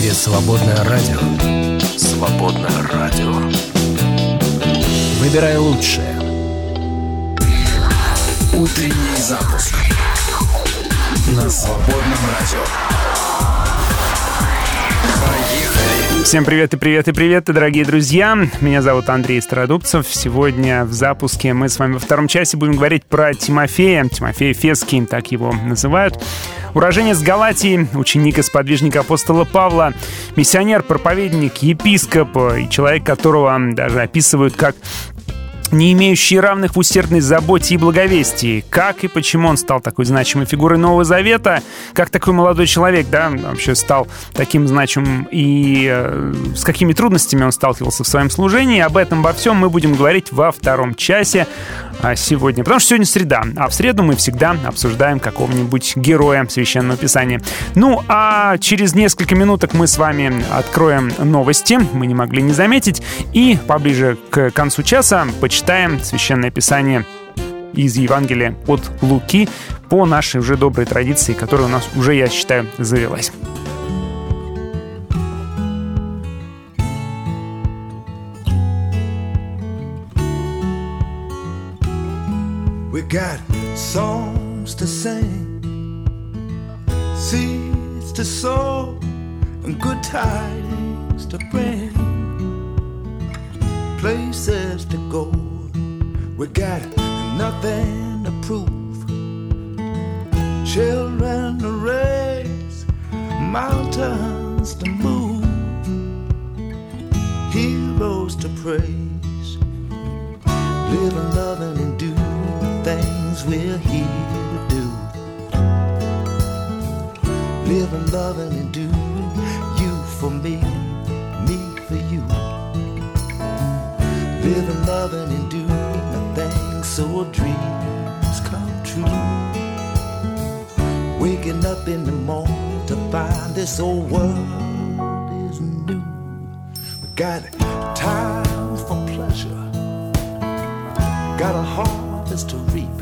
эфире «Свободное радио». «Свободное радио». Выбирай лучшее. Утренний запуск на «Свободном радио». Всем привет и привет и привет, дорогие друзья. Меня зовут Андрей Стародубцев. Сегодня в запуске мы с вами во втором часе будем говорить про Тимофея. Тимофея Феский, так его называют. Уроженец Галатии, ученик и сподвижник апостола Павла, миссионер, проповедник, епископ и человек, которого даже описывают как не имеющий равных в усердной заботе и благовестии. Как и почему он стал такой значимой фигурой Нового Завета, как такой молодой человек, да, вообще стал таким значимым и э, с какими трудностями он сталкивался в своем служении. Об этом во всем мы будем говорить во втором часе а, сегодня, потому что сегодня среда, а в среду мы всегда обсуждаем какого-нибудь героя Священного Писания. Ну, а через несколько минуток мы с вами откроем новости, мы не могли не заметить, и поближе к концу часа почитаем Священное Писание из Евангелия от Луки по нашей уже доброй традиции, которая у нас уже, я считаю, завелась. got songs to sing, seeds to sow, and good tidings to bring, places to go. We got nothing to prove, children to raise, mountains to move, heroes to praise, living, loving, and do things we're here to do. Living, loving, and doing you for me, me for you. Loving, and the things so dreams come true. Waking up in the morning to find this old world is new. We got time for pleasure, got a harvest to reap,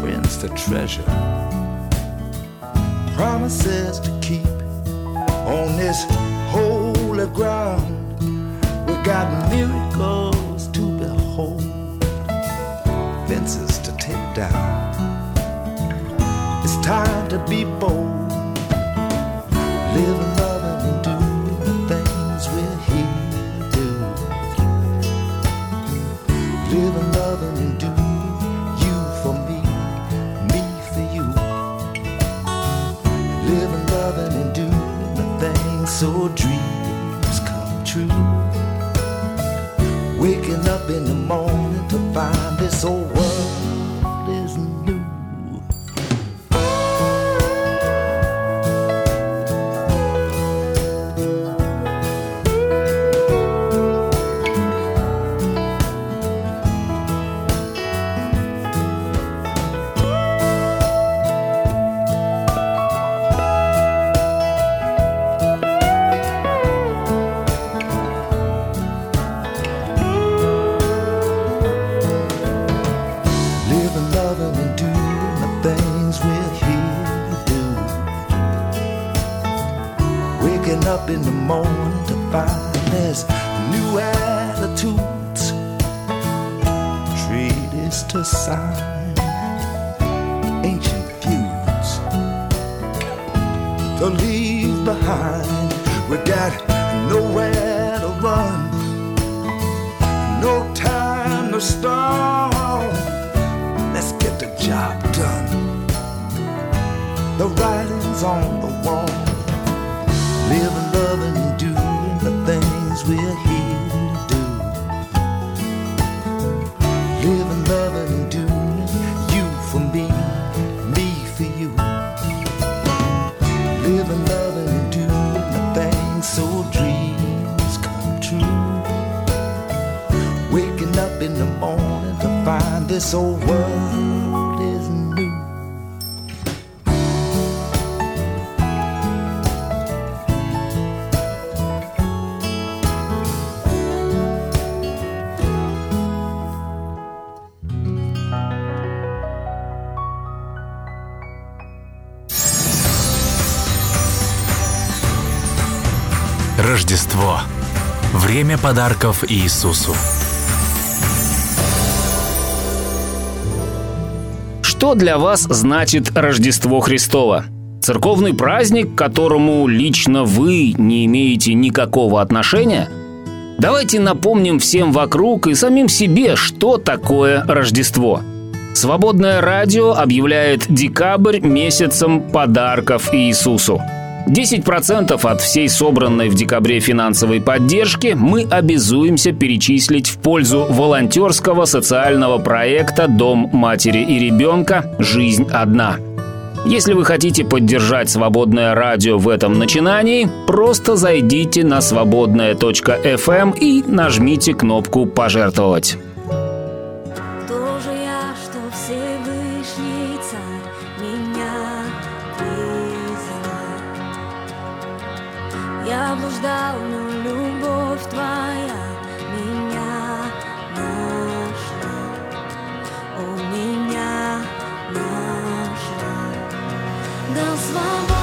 friends to treasure, promises to keep on this holy ground. We got miracles down. It's time to be bold, live and love and do the things we're here to do. Live and love and do you for me, me for you. Live and love and do the things so dreams come true. Waking up in the morning to find this old Время подарков Иисусу. Что для вас значит Рождество Христово? Церковный праздник, к которому лично вы не имеете никакого отношения? Давайте напомним всем вокруг и самим себе, что такое Рождество. Свободное радио объявляет декабрь месяцем подарков Иисусу. 10% от всей собранной в декабре финансовой поддержки мы обязуемся перечислить в пользу волонтерского социального проекта «Дом матери и ребенка. Жизнь одна». Если вы хотите поддержать свободное радио в этом начинании, просто зайдите на свободная.фм эм и нажмите кнопку «Пожертвовать». Дал свободу.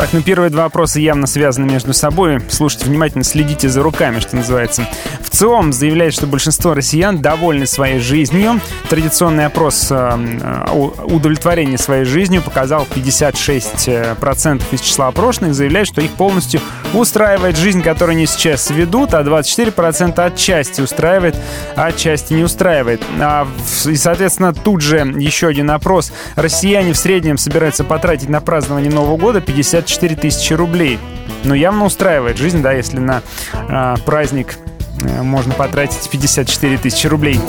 Так, ну первые два вопроса явно связаны между собой. Слушайте внимательно, следите за руками, что называется. В ЦИОМ заявляет, что большинство россиян довольны своей жизнью. Традиционный опрос э, удовлетворения своей жизнью показал 56% из числа опрошенных заявляют, что их полностью устраивает жизнь, которую они сейчас ведут, а 24% отчасти устраивает, а отчасти не устраивает. А, и, соответственно, тут же еще один опрос. Россияне в среднем собираются потратить на празднование Нового года 54 тысячи рублей. Но явно устраивает жизнь, да, если на э, праздник можно потратить 54 тысячи рублей.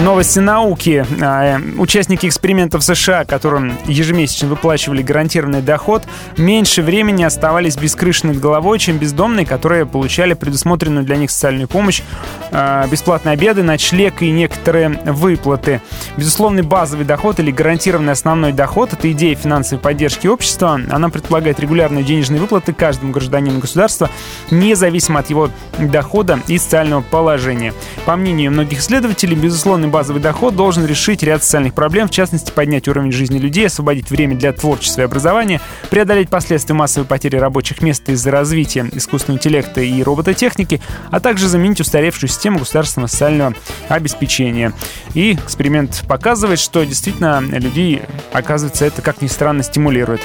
Новости науки. А, э, участники экспериментов США, которым ежемесячно выплачивали гарантированный доход, меньше времени оставались без крыши над головой, чем бездомные, которые получали предусмотренную для них социальную помощь, а, бесплатные обеды, ночлег и некоторые выплаты. Безусловный базовый доход или гарантированный основной доход – это идея финансовой поддержки общества. Она предполагает регулярные денежные выплаты каждому гражданину государства, независимо от его дохода и социального положения. По мнению многих исследователей, безусловно, Определенный базовый доход должен решить ряд социальных проблем, в частности, поднять уровень жизни людей, освободить время для творчества и образования, преодолеть последствия массовой потери рабочих мест из-за развития искусственного интеллекта и робототехники, а также заменить устаревшую систему государственного социального обеспечения. И эксперимент показывает, что действительно людей, оказывается, это, как ни странно, стимулирует.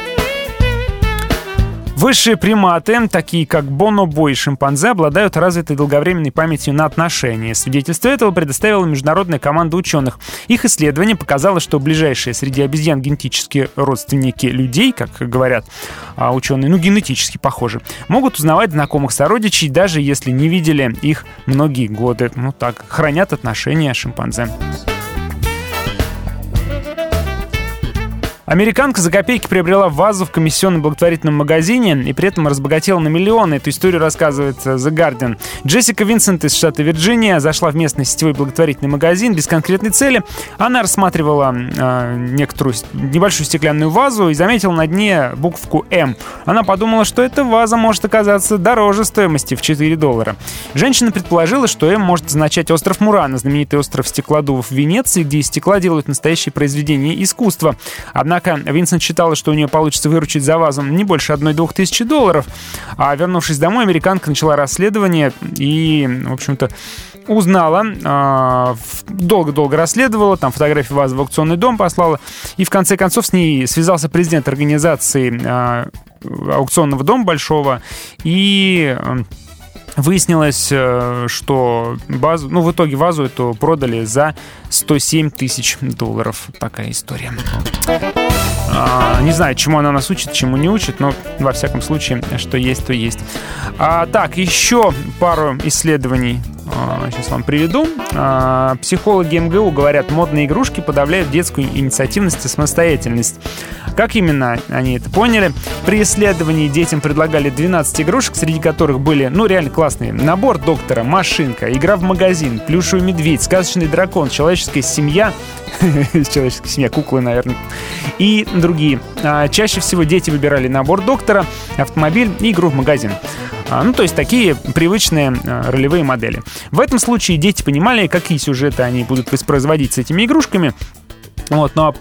Высшие приматы, такие как бонобо и шимпанзе, обладают развитой долговременной памятью на отношения. Свидетельство этого предоставила международная команда ученых. Их исследование показало, что ближайшие среди обезьян генетические родственники людей, как говорят а, ученые, ну, генетически похожи, могут узнавать знакомых сородичей, даже если не видели их многие годы. Ну так, хранят отношения шимпанзе. Американка за копейки приобрела вазу в комиссионном благотворительном магазине и при этом разбогатела на миллионы. Эту историю рассказывает э, The Guardian. Джессика Винсент из штата Вирджиния зашла в местный сетевой благотворительный магазин без конкретной цели. Она рассматривала э, некоторую небольшую стеклянную вазу и заметила на дне буковку «М». Она подумала, что эта ваза может оказаться дороже стоимости в 4 доллара. Женщина предположила, что «М» может означать остров Мурана, знаменитый остров стеклодувов в Венеции, где из стекла делают настоящие произведения искусства. Однако Однако Винсент считала, что у нее получится выручить за вазу не больше одной-двух тысяч долларов. А вернувшись домой, американка начала расследование и, в общем-то, узнала, а, долго-долго расследовала, там фотографии вазы в аукционный дом послала, и в конце концов с ней связался президент организации а, аукционного дома большого, и Выяснилось, э, что базу, ну, в итоге вазу эту продали за 107 тысяч долларов. Такая история. А, не знаю, чему она нас учит, чему не учит, но во всяком случае, что есть, то есть. А, так, еще пару исследований сейчас а, вам приведу. А, психологи МГУ говорят, модные игрушки подавляют детскую инициативность и самостоятельность. Как именно они это поняли? При исследовании детям предлагали 12 игрушек, среди которых были, ну, реально классные. Набор доктора, машинка, игра в магазин, плюшевый медведь, сказочный дракон, человеческая семья, человеческая семья, куклы, наверное, и другие. А, чаще всего дети выбирали набор доктора, автомобиль и игру в магазин. А, ну, то есть такие привычные а, ролевые модели. В этом случае дети понимали, какие сюжеты они будут воспроизводить с этими игрушками, вот, ну а,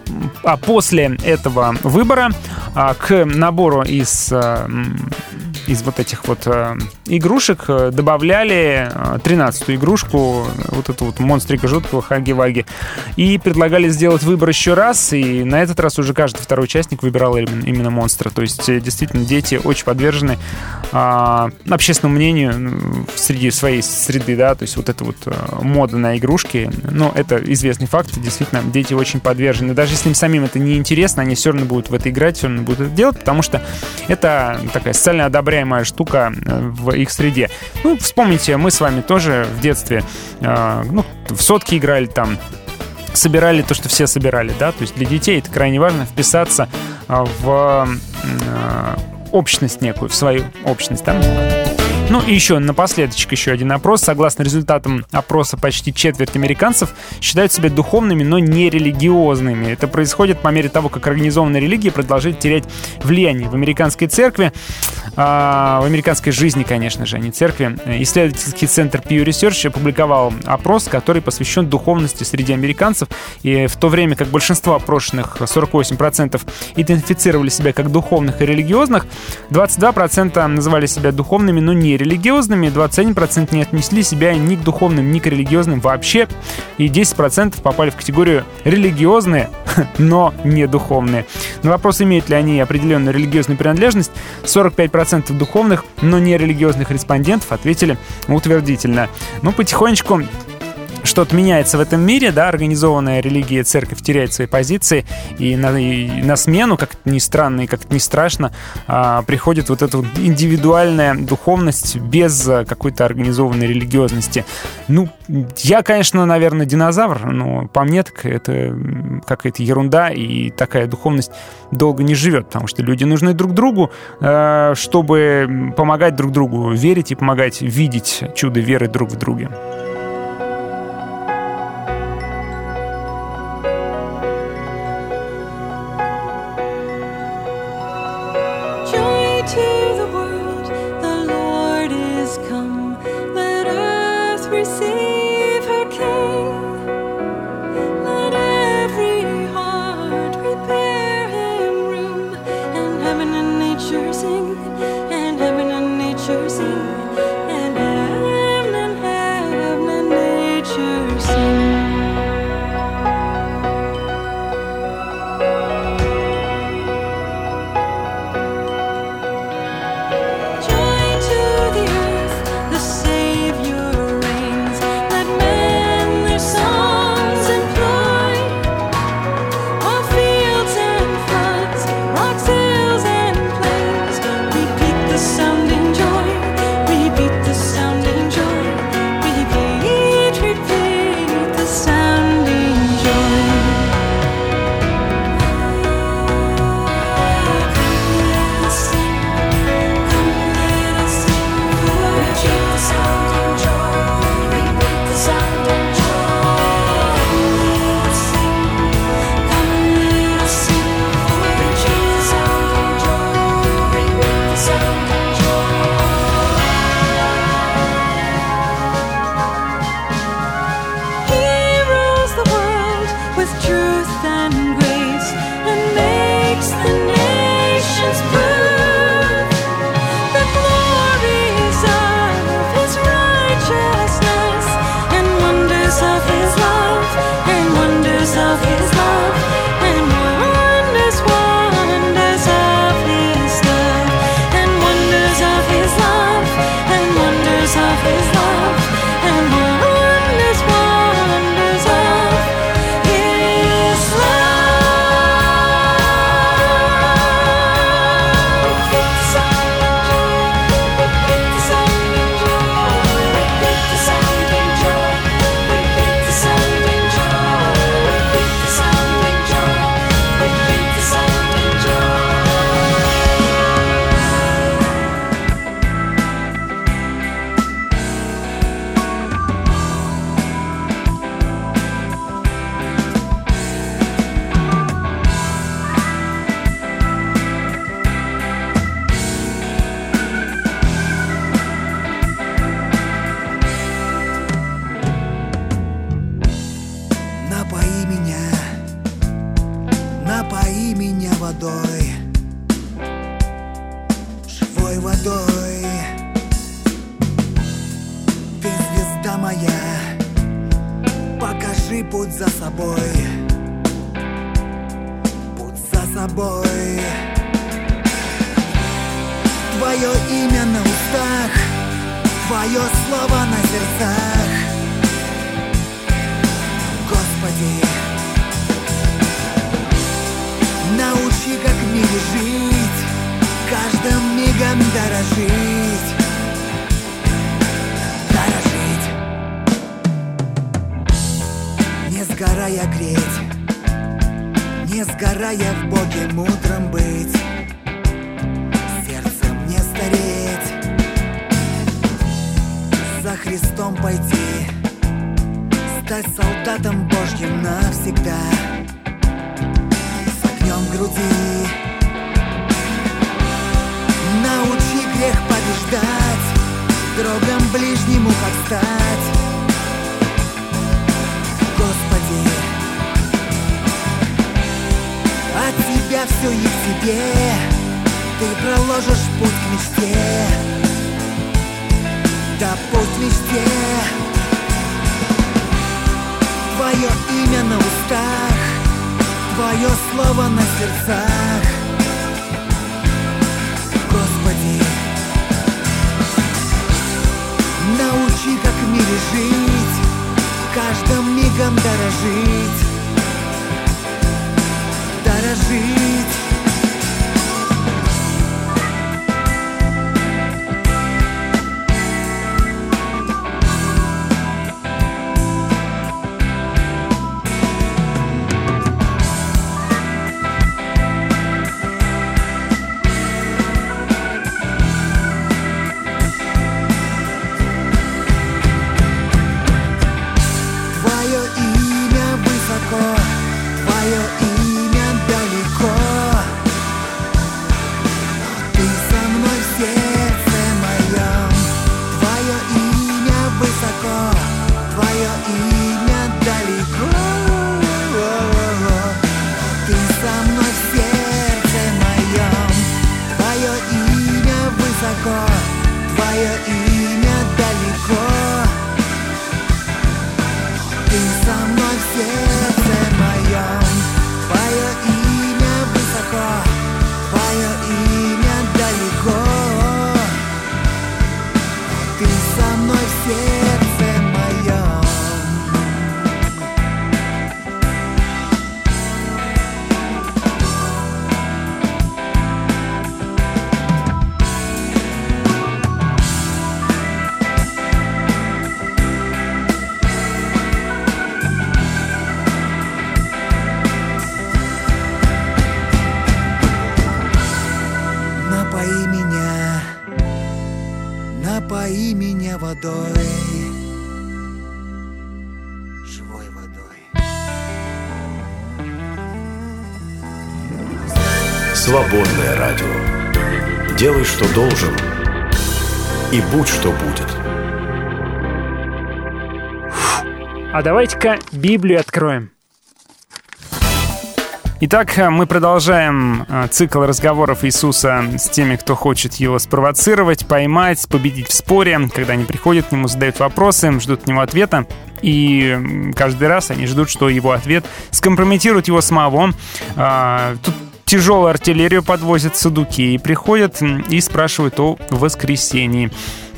а после этого выбора а, к набору из а, из вот этих вот э, игрушек э, добавляли э, 13 игрушку, вот эту вот монстрика жуткого Хаги-Ваги, и предлагали сделать выбор еще раз, и на этот раз уже каждый второй участник выбирал именно, именно монстра. То есть, э, действительно, дети очень подвержены э, общественному мнению среди своей среды, да, то есть вот эта вот э, мода на игрушки, ну, это известный факт, действительно, дети очень подвержены. Даже если им самим это не интересно, они все равно будут в это играть, все равно будут это делать, потому что это такая социально одобряемая одобряемая штука э, в их среде. Ну, вспомните, мы с вами тоже в детстве э, ну, в сотки играли там, собирали то, что все собирали, да, то есть для детей это крайне важно вписаться э, в общность некую, в свою общность, да. Ну и еще напоследочек еще один опрос. Согласно результатам опроса, почти четверть американцев считают себя духовными, но не религиозными. Это происходит по мере того, как организованная религия продолжает терять влияние в американской церкви. а, в американской жизни, конечно же, а не церкви. Исследовательский центр Pew Research опубликовал опрос, который посвящен духовности среди американцев. И в то время как большинство опрошенных, 48%, идентифицировали себя как духовных и религиозных, 22% называли себя духовными, но не религиозными, 21% не отнесли себя ни к духовным, ни к религиозным вообще, и 10% попали в категорию религиозные, но не духовные. На вопрос, имеют ли они определенную религиозную принадлежность, 45% духовных, но не религиозных респондентов ответили утвердительно. Ну, потихонечку что-то меняется в этом мире, да, организованная религия, церковь теряет свои позиции, и на, и на смену, как это ни странно и как это ни страшно, а, приходит вот эта вот индивидуальная духовность без а, какой-то организованной религиозности. Ну, я, конечно, наверное, динозавр, но по мне так это какая-то ерунда, и такая духовность долго не живет, потому что люди нужны друг другу, а, чтобы помогать друг другу, верить и помогать видеть чудо веры друг в друге. Что должен, и будь, что будет. А давайте-ка Библию откроем. Итак, э, мы продолжаем э, цикл разговоров Иисуса с теми, кто хочет его спровоцировать, поймать, победить в споре. Когда они приходят к нему, задают вопросы, ждут от него ответа. И каждый раз они ждут, что его ответ скомпрометирует его самого. А, Тут тяжелую артиллерию подвозят садуки и приходят и спрашивают о воскресении.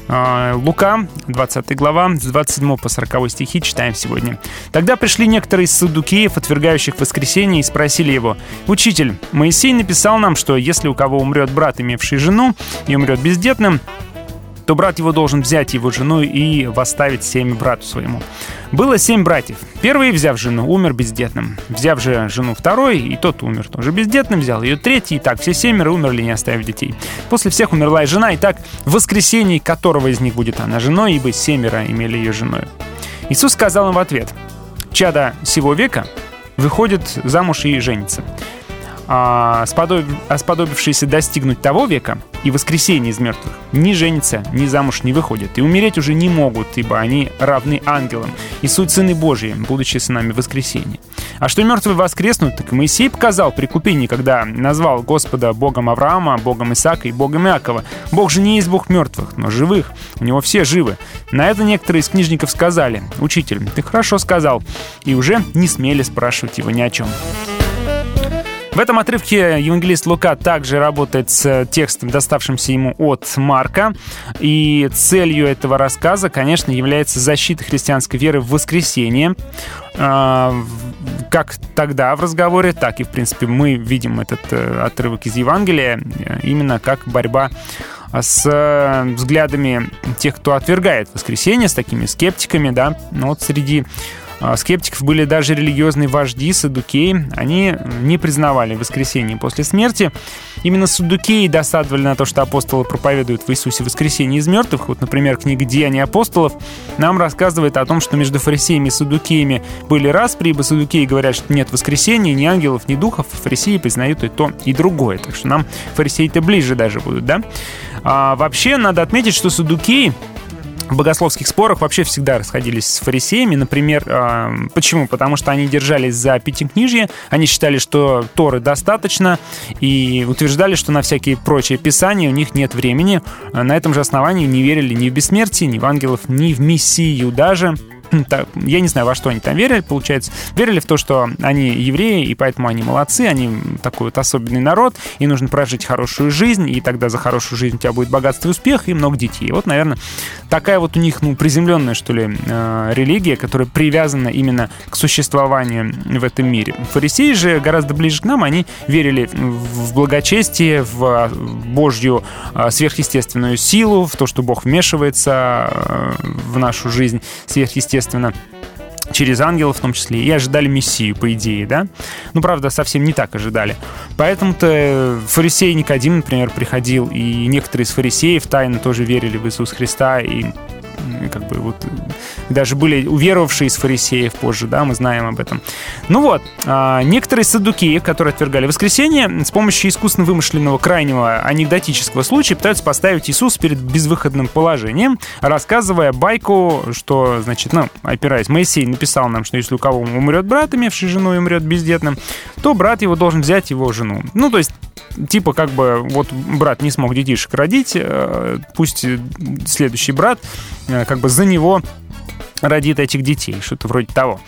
А, Лука, 20 глава, с 27 по 40 стихи читаем сегодня. «Тогда пришли некоторые из саддукеев, отвергающих воскресенье, и спросили его, «Учитель, Моисей написал нам, что если у кого умрет брат, имевший жену, и умрет бездетным, то брат его должен взять его жену и восставить семя брату своему. Было семь братьев. Первый, взяв жену, умер бездетным. Взяв же жену второй, и тот умер тоже бездетным, взял ее третий, и так все семеро умерли, не оставив детей. После всех умерла и жена, и так в воскресенье которого из них будет она женой, ибо семеро имели ее женой. Иисус сказал им в ответ, «Чада сего века выходит замуж и женится а, сподоб- а достигнуть того века и воскресения из мертвых ни женятся, ни замуж не выходят, и умереть уже не могут, ибо они равны ангелам, и суть сыны Божьи, будучи сынами воскресения. А что мертвые воскреснут, так Моисей показал при купении, когда назвал Господа Богом Авраама, Богом Исаака и Богом Иакова. Бог же не есть Бог мертвых, но живых, у него все живы. На это некоторые из книжников сказали, «Учитель, ты хорошо сказал», и уже не смели спрашивать его ни о чем. В этом отрывке евангелист Лука также работает с текстом, доставшимся ему от Марка. И целью этого рассказа, конечно, является защита христианской веры в воскресенье. А, Как тогда в разговоре, так и, в принципе, мы видим этот э, отрывок из Евангелия э, именно как борьба с э, взглядами тех, кто отвергает воскресенье, с такими скептиками, да. Но вот среди скептиков были даже религиозные вожди, садукеи. Они не признавали воскресение после смерти. Именно садукеи досадовали на то, что апостолы проповедуют в Иисусе воскресение из мертвых. Вот, например, книга «Деяния апостолов» нам рассказывает о том, что между фарисеями и садукеями были распри, ибо садукеи говорят, что нет воскресения, ни ангелов, ни духов. Фарисеи признают и то, и другое. Так что нам фарисеи-то ближе даже будут, да? А, вообще, надо отметить, что садукеи в богословских спорах вообще всегда расходились с фарисеями. Например, э, почему? Потому что они держались за пятикнижье, они считали, что Торы достаточно, и утверждали, что на всякие прочие писания у них нет времени. Э, На этом же основании не верили ни в бессмертие, ни в ангелов, ни в Мессию даже. Так, я не знаю, во что они там верили, получается. Верили в то, что они евреи, и поэтому они молодцы, они такой вот особенный народ, и нужно прожить хорошую жизнь, и тогда за хорошую жизнь у тебя будет богатство и успех, и много детей. Вот, наверное, такая вот у них, ну, приземленная, что ли, э, религия, которая привязана именно к существованию в этом мире. Фарисеи же гораздо ближе к нам, они верили в благочестие, в э, Божью э, сверхъестественную силу, в то, что Бог вмешивается э, в нашу жизнь сверхъестественно через ангелов в том числе, и ожидали Мессию, по идее, да? Ну, правда, совсем не так ожидали. Поэтому-то фарисей Никодим, например, приходил, и некоторые из фарисеев тайно тоже верили в Иисуса Христа, и как бы вот даже были уверовавшие из фарисеев позже, да, мы знаем об этом. Ну вот, а, некоторые саддукеи, которые отвергали воскресенье, с помощью искусственно вымышленного крайнего анекдотического случая пытаются поставить Иисуса перед безвыходным положением, рассказывая байку, что, значит, ну, опираясь, Моисей написал нам, что если у кого умрет брат, имевший жену, и умрет бездетным, то брат его должен взять его жену. Ну, то есть типа как бы вот брат не смог детишек родить, э, пусть э, следующий брат э, как бы за него родит этих детей, что-то вроде того.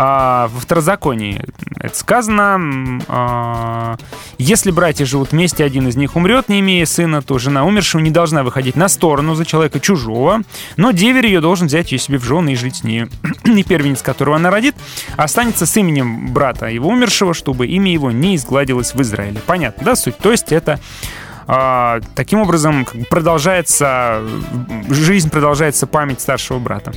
А, во второзаконии это сказано, а, если братья живут вместе, один из них умрет, не имея сына, то жена умершего не должна выходить на сторону за человека чужого, но деверь ее должен взять ее себе в жены и жить с ней. И первенец, которого она родит, останется с именем брата его умершего, чтобы имя его не изгладилось в Израиле. Понятно, да, суть? То есть это а, таким образом продолжается жизнь, продолжается память старшего брата.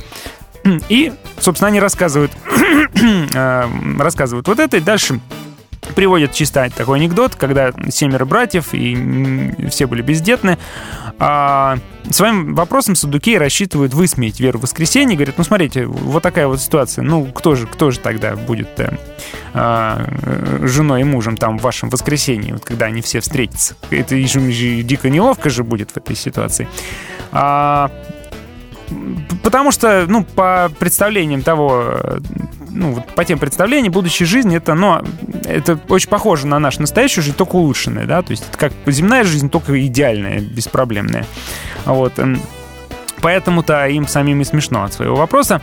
И, собственно, они рассказывают, э, рассказывают вот это, и дальше приводят чисто такой анекдот, когда семеро братьев, и все были бездетны. А, своим вопросом Садукей рассчитывают высмеять веру в воскресенье. Говорят, ну смотрите, вот такая вот ситуация. Ну, кто же, кто же тогда будет э, а, женой и мужем там в вашем воскресенье, вот когда они все встретятся? Это же дико неловко же будет в этой ситуации. А, Потому что, ну, по представлениям того, ну, вот по тем представлениям, будущей жизни, это, ну, это очень похоже на нашу настоящую жизнь, только улучшенная, да, то есть это как земная жизнь, только идеальная, беспроблемная. Вот. эм, Поэтому-то им самим и смешно от своего вопроса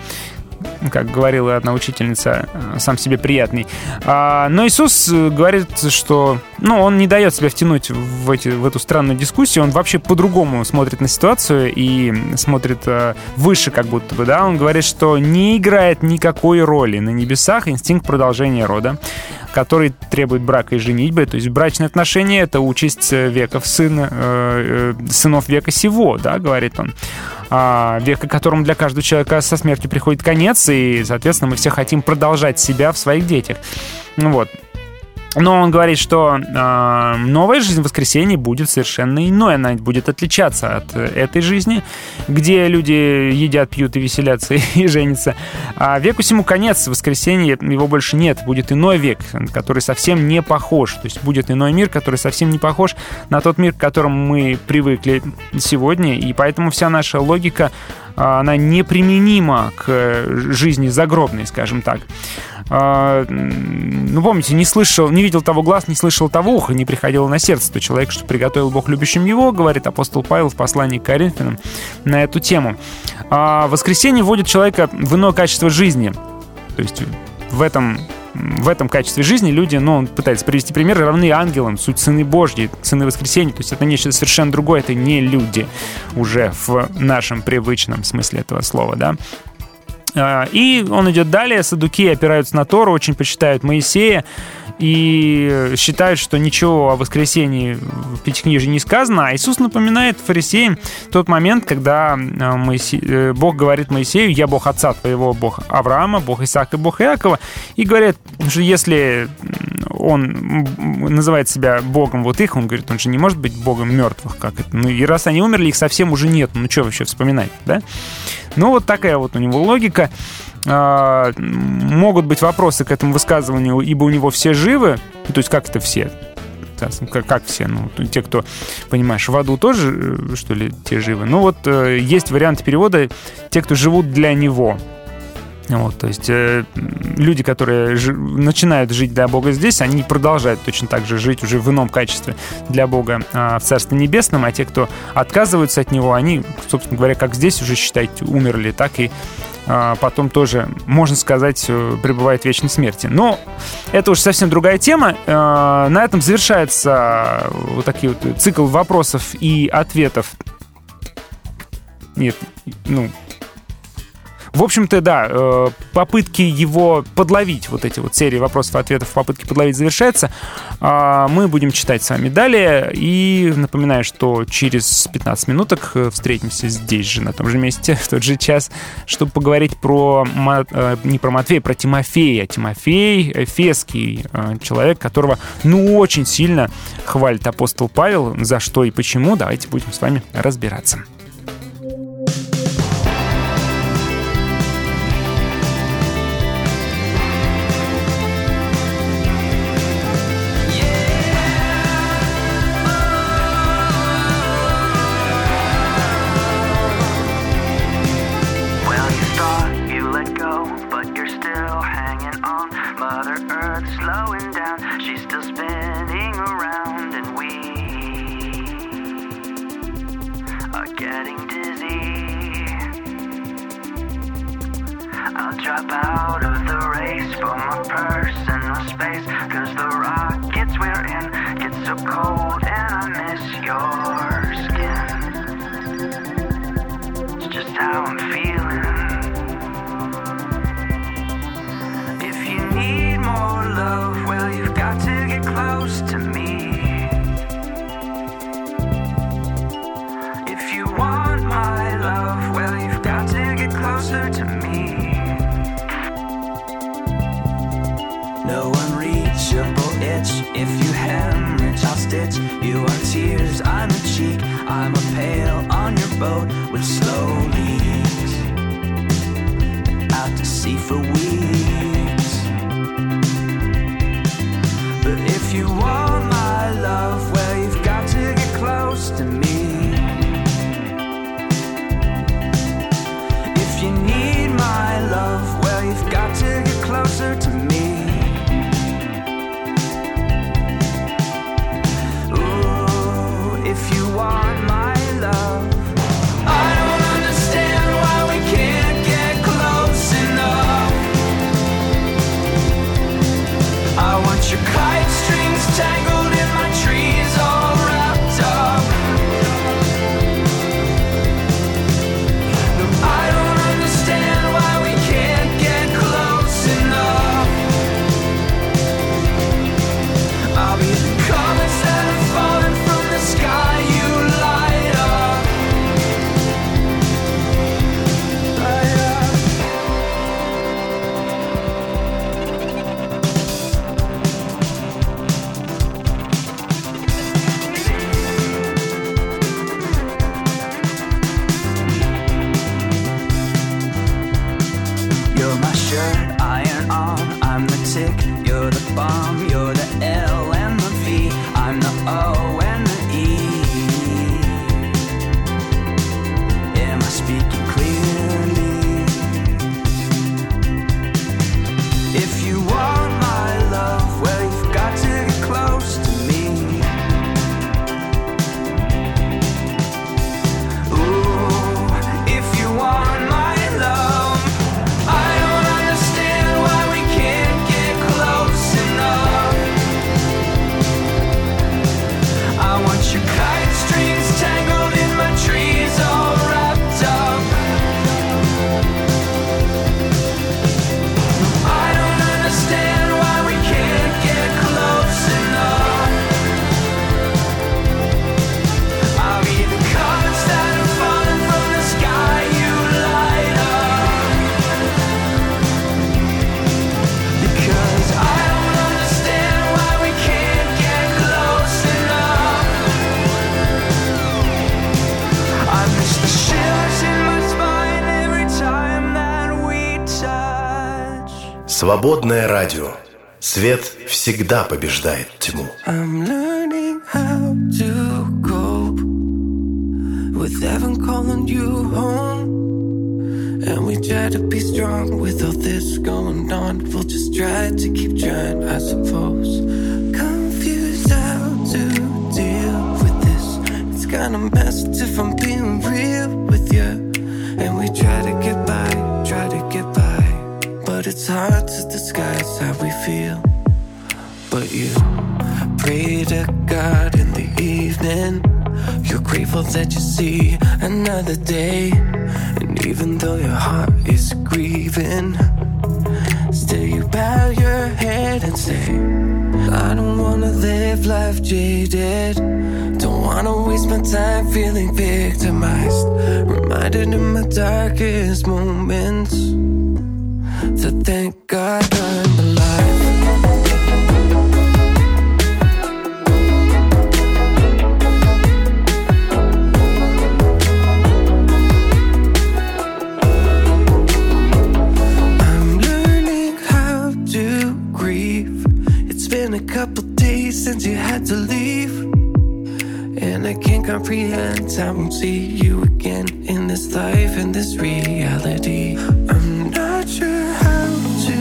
как говорила одна учительница, э, сам себе приятный. А, но Иисус э, говорит, что ну, он не дает себя втянуть в, эти, в эту странную дискуссию, он вообще по-другому смотрит на ситуацию и смотрит э, выше как будто бы, да, он говорит, что не играет никакой роли на небесах инстинкт продолжения рода, который требует брака и женитьбы, то есть брачные отношения — это участь веков сына, сынов века сего, да, говорит он века, которому для каждого человека со смертью приходит конец, и, соответственно, мы все хотим продолжать себя в своих детях. Ну Вот. Но он говорит, что э, новая жизнь в воскресенье будет совершенно иной. Она будет отличаться от э, этой жизни, где люди едят, пьют и веселятся и женятся. А веку всему конец. В воскресенье его больше нет. Будет иной век, который совсем не похож. То есть будет иной мир, который совсем не похож на тот мир, к которому мы привыкли сегодня. И поэтому вся наша логика а, она неприменима к э, жизни загробной, скажем так. А, Ну, помните, не слышал, не видел того глаз, не слышал того уха, не приходило на сердце то человек, что приготовил Бог любящим его, говорит апостол Павел в послании к Коринфянам на эту тему. А Воскресенье вводит человека в иное качество жизни. То есть в этом в этом качестве жизни люди, ну, пытается привести пример, равны ангелам, суть сыны Божьи, сыны воскресения. То есть это нечто совершенно другое, это не люди уже в нашем привычном смысле этого слова, да. А, И он идет далее, садуки опираются на Тору, очень почитают Моисея и считают, что ничего о воскресении в Пятикнижии не сказано, а Иисус напоминает фарисеям тот момент, когда а, Моисе- э, Бог говорит Моисею, «Я Бог отца твоего, Бог Авраама, Бог Исаака и Бог Иакова», и говорит, что если он называет себя Богом вот их, он говорит, он же не может быть Богом мертвых, как это. Ну и раз они умерли, их совсем уже нет, ну что вообще вспоминать, да? Ну вот такая вот у него логика. А, могут быть вопросы к этому высказыванию, ибо у него все живы, то есть как это все? Соответственно, Как, все, ну, те, кто, понимаешь, в аду тоже, э, что ли, те живы. Ну вот э, есть варианты перевода «те, кто живут для него». Вот, то есть э, люди, которые жи- начинают жить для Бога здесь, они продолжают точно так же жить уже в ином качестве для Бога а, в Царстве Небесном, а те, кто отказываются от Него, они, собственно говоря, как здесь уже, считайте, умерли, так и а, потом тоже, можно сказать, э, пребывает в вечной смерти. Но это уже совсем другая тема. Э, На этом завершается вот такие вот цикл вопросов и ответов. Нет, ну, в общем-то, да, э, попытки его подловить, вот эти вот серии вопросов и ответов, попытки подловить завершаются. А, Мы будем читать с вами далее. И напоминаю, что через 15 минуток э, встретимся здесь же, на том же месте, в тот же час, чтобы поговорить про, э, не про Матфея, про Тимофея. Тимофей Эфесский, э, человек, которого, ну, очень сильно хвалит апостол Павел. За что и почему, давайте будем с вами разбираться. Closer to me. No unreachable itch. If you hemorrhage, I'll stitch. You are tears, I'm a cheek. I'm a pail on your boat with slow leaks. Out to sea for weeks. But if you want my love, well, you've got to get close to me. My love, well, you've got to get closer to Свободное радио. Свет всегда побеждает тьму. I'm see another day. And even though your heart is grieving, still you bow your head and say, I don't wanna live life jaded. Don't wanna waste my time feeling victimized. Reminded in my darkest moments life, in this reality. I'm not sure how to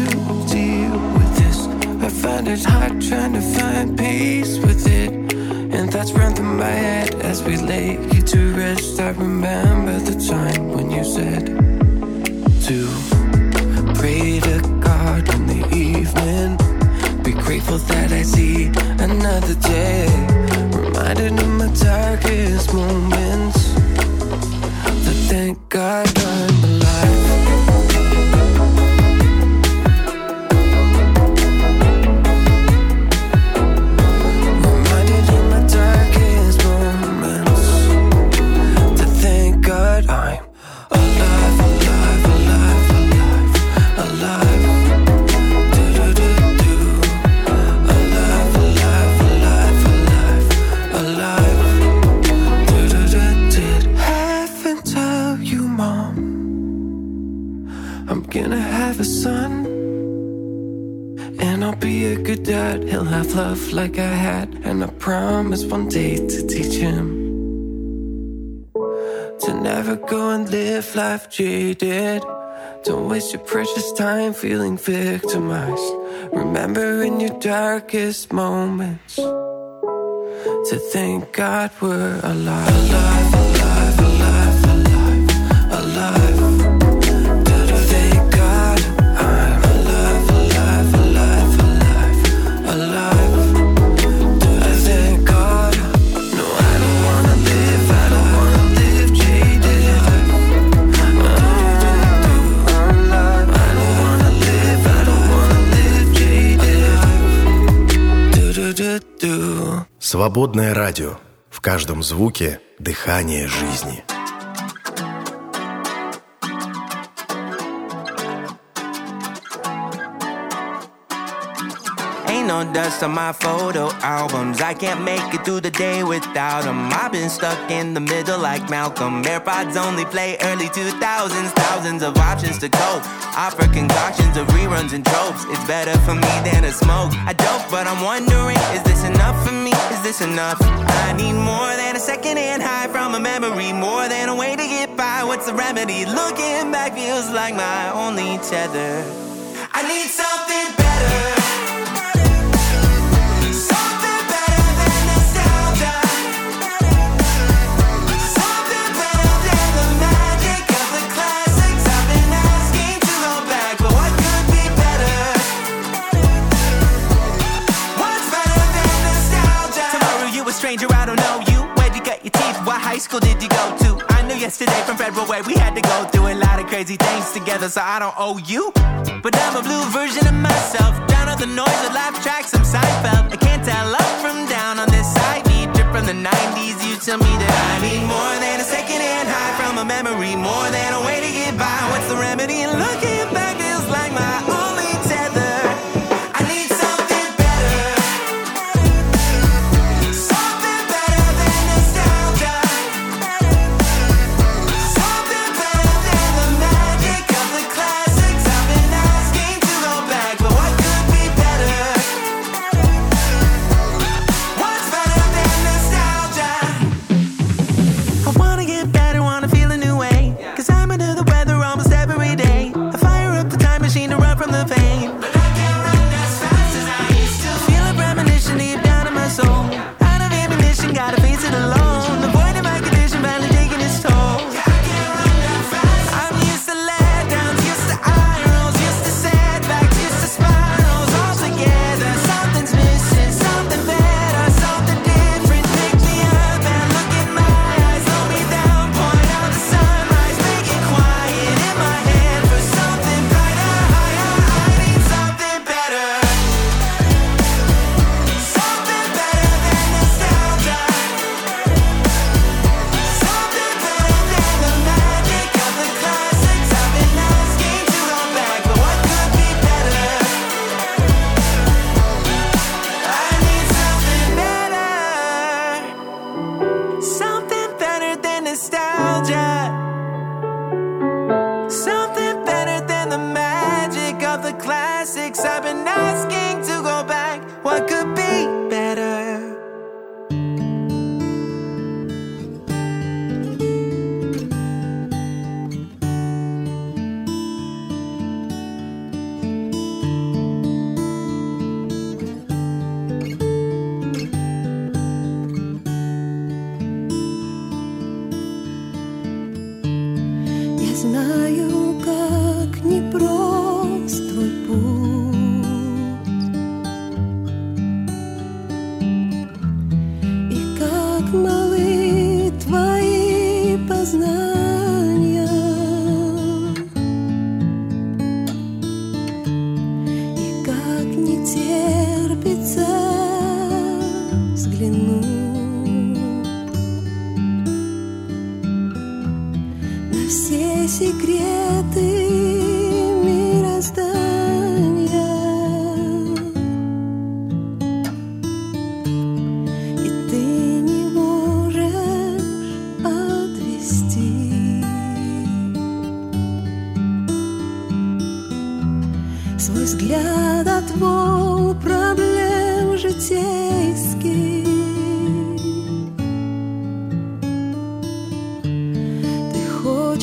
deal with this. I find it hard trying to find peace with it. And thoughts run through my head as we lay you to rest. I remember the time when you said to pray to God in the evening. Be grateful that I see another day. Reminded of my darkest moments. Thank God promise one day to teach him to never go and live life jaded. Don't waste your precious time feeling victimized. Remember in your darkest moments to thank God we're alive, alive, alive, Свободное радио. В каждом звуке дыхание жизни. Dust on my photo albums. I can't make it through the day without them. I've been stuck in the middle like Malcolm. AirPods only play early 2000s. Thousands of options to cope. Offer concoctions of reruns and tropes. It's better for me than a smoke. I dope, but I'm wondering, is this enough for me? Is this enough? I need more than a secondhand high from a memory. More than a way to get by. What's the remedy? Looking back feels like my only tether. I need something better. High school did you go to? I knew yesterday from February we had to go through a lot of crazy things together, so I don't owe you. But I'm a blue version of myself. Down on the noise of laugh tracks, I'm Seinfeld.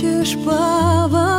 Хочешь по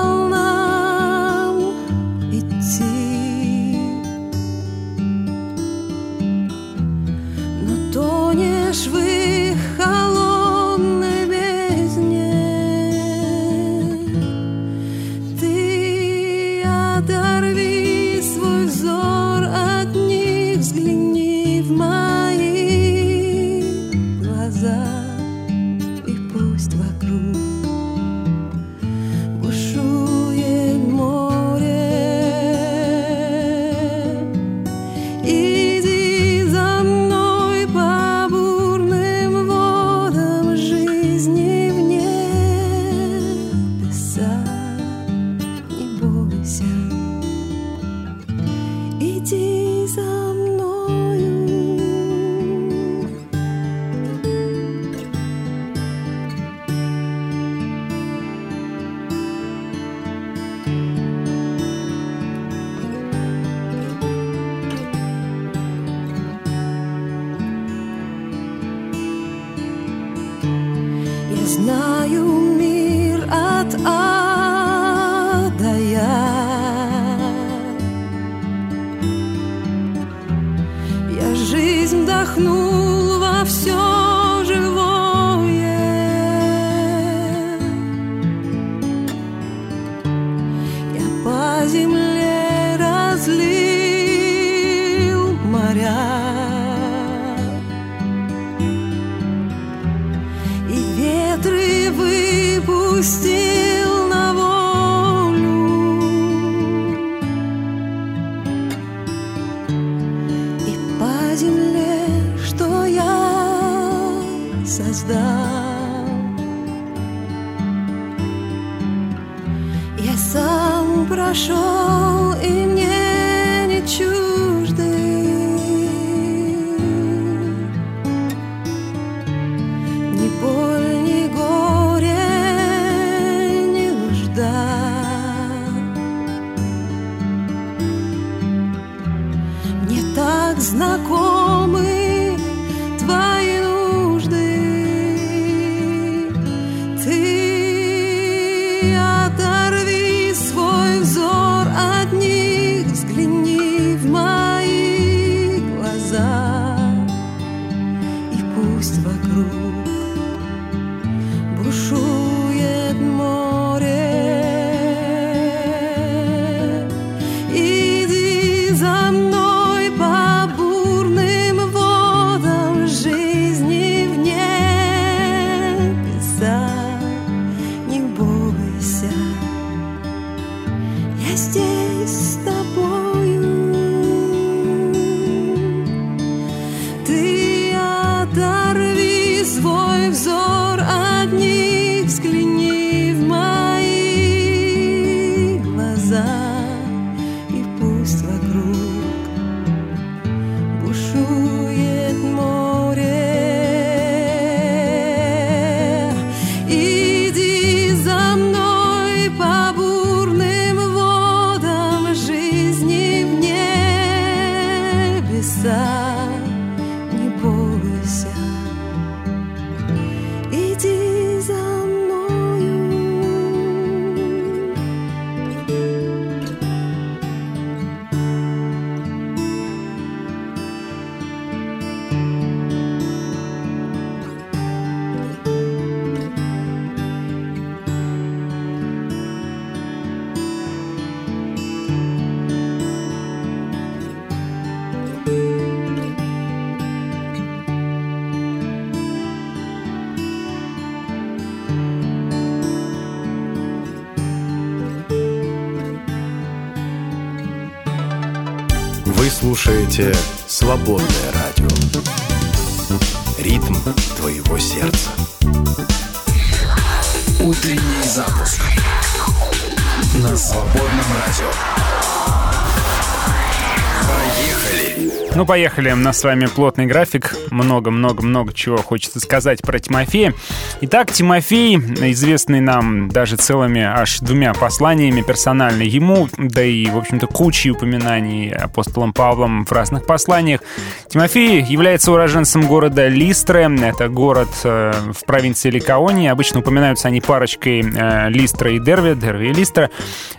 Поехали! У нас с вами плотный график. Много-много-много чего хочется сказать про Тимофея. Итак, Тимофей, известный нам даже целыми аж двумя посланиями персонально ему, да и, в общем-то, кучей упоминаний апостолом Павлом в разных посланиях. Тимофей является уроженцем города Листре. Это город э, в провинции Ликаонии. Обычно упоминаются они парочкой э, Листра и Дерви, Дерви и Листра.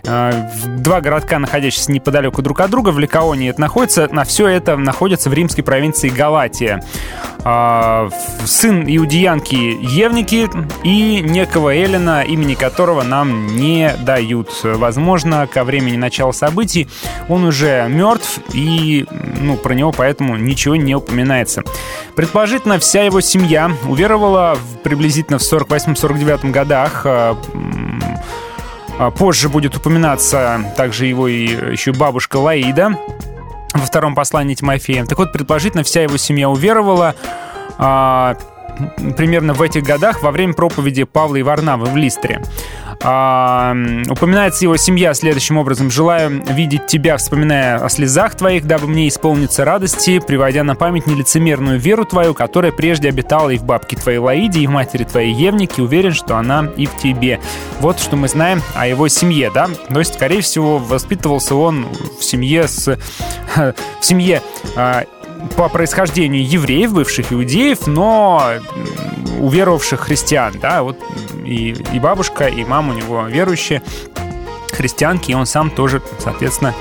Э, два городка, находящиеся неподалеку друг от друга, в Ликаонии это находится. На все это находится в римской провинции Галатия. А, сын иудеянки Евники и некого Эллина, имени которого нам не дают. Возможно, ко времени начала событий он уже мертв, и ну, про него поэтому ничего не упоминается. Предположительно, вся его семья уверовала в- приблизительно в 48-49 годах. а, а, Позже будет упоминаться также его и еще бабушка Лаида во втором послании Тимофея. Так вот, предположительно, вся его семья уверовала а, примерно в этих годах во время проповеди Павла и Варнавы в Листре. А, упоминается его семья следующим образом. «Желаю видеть тебя, вспоминая о слезах твоих, дабы мне исполниться радости, приводя на память нелицемерную веру твою, которая прежде обитала и в бабке твоей Лаиде, и в матери твоей Евнике. Уверен, что она и в тебе». Вот что мы знаем о его семье, да? То есть, скорее всего, воспитывался он в семье с... в семье а, по происхождению евреев, бывших иудеев, но уверовавших христиан, да, вот и, и бабушка, и мама у него верующие христианки, и он сам тоже, соответственно,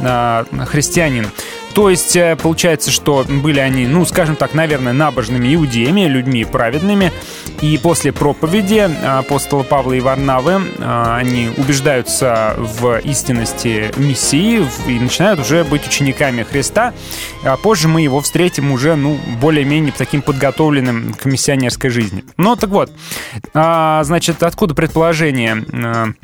а, христианин. То есть э, получается, что были они, ну, скажем так, наверное, набожными иудеями, людьми праведными. И после проповеди апостола Павла и Варнавы а, они убеждаются в истинности Мессии и начинают уже быть учениками Христа. А позже мы его встретим уже, ну, более-менее таким подготовленным к миссионерской жизни. Ну, так вот, а, значит, откуда предположение?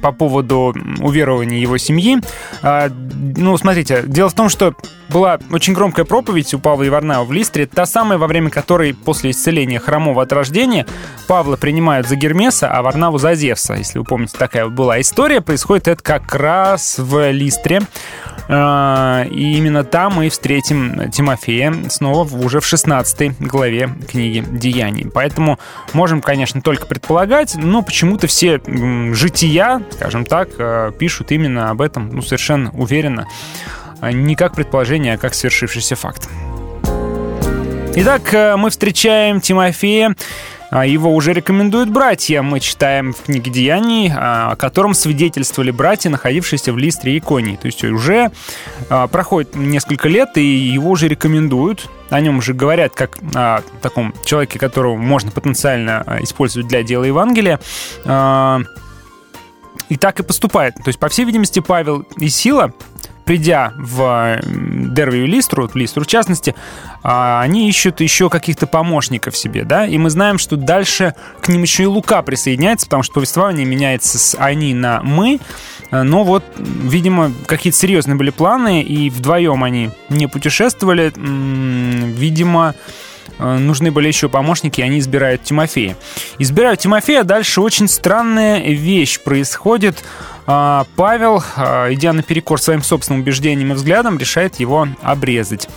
По поводу уверования его семьи. А, Ну, смотрите, дело в том, что была очень громкая проповедь у Павла и Варнава в Листре, та самая, во время которой после исцеления хромого от рождения Павла принимают за Гермеса, а Варнаву за Зевса. Если вы помните, такая была история. Происходит это как раз в Листре. А, И именно там мы встретим Тимофея снова уже в 16 главе книги «Деяний». Поэтому можем, конечно, только предполагать, но почему-то все жития, скажем так, э, пишут именно об этом, ну, совершенно уверенно. А Не как предположение, а как свершившийся факт. Итак, э, мы встречаем Тимофея. А, Его уже рекомендуют братья. Мы читаем в книге Деяний, а, о котором свидетельствовали братья, находившиеся в Листре и Иконии. То есть уже проходит несколько лет, и его уже рекомендуют. О нем уже говорят как о таком человеке, которого можно потенциально использовать для дела Евангелия. И так и поступает. То есть, по всей видимости, Павел и Сила придя в Дервию Листру, Листру в частности, а, они ищут еще каких-то помощников себе, да, и мы знаем, что дальше к ним еще и Лука присоединяется, потому что повествование меняется с «они» на «мы», А, но вот, видимо, какие-то серьезные были планы, и вдвоем они не путешествовали, видимо, э, нужны были еще помощники, и они избирают Тимофея. Избирают Тимофея, дальше очень странная вещь происходит. А, Павел, а, идя наперекор своим собственным убеждениям и взглядам, решает его обрезать.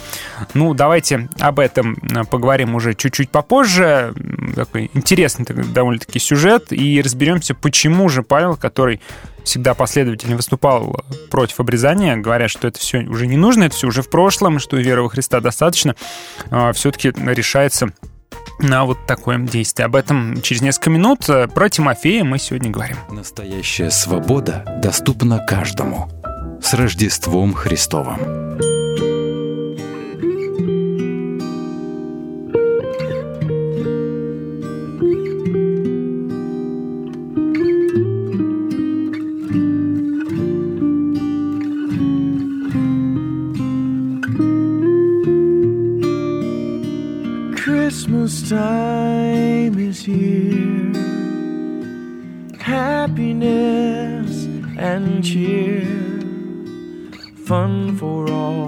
Ну, давайте об этом а, поговорим уже чуть-чуть попозже. Такой интересный довольно-таки сюжет. И разберемся, почему же Павел, который всегда последовательно выступал против обрезания, говоря, что это все уже не нужно, это все уже в прошлом, что веры во Христа достаточно, все-таки решается на вот такое действие. Об этом через несколько минут. Про Тимофея мы сегодня говорим. Настоящая свобода доступна каждому. С Рождеством Христовым! Christmas time is here. Happiness and cheer fun for all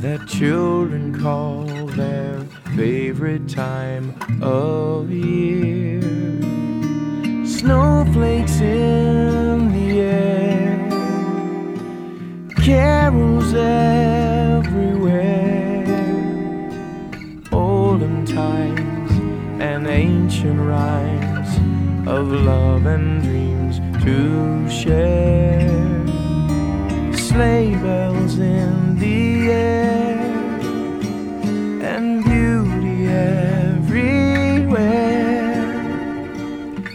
that children call their favorite time of year. Snowflakes in the air, carols rhymes of love and dreams to share. Sleigh bells in the air and beauty everywhere.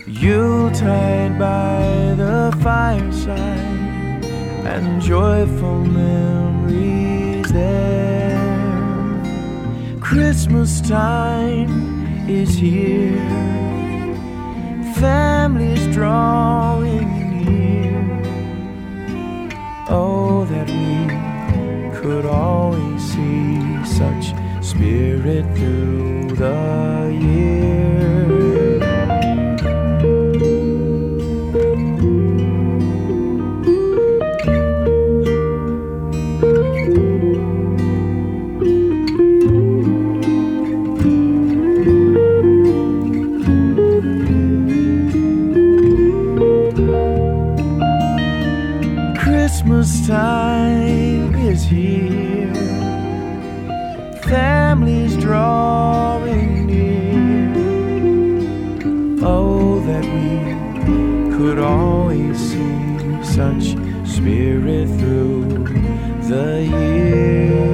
Yuletide by the fireside and joyful memories there. Christmas time is here, families drawing near. Oh, that we could always see such spirit through the time is here. Families drawing near. Oh, that we could always see such spirit through the year.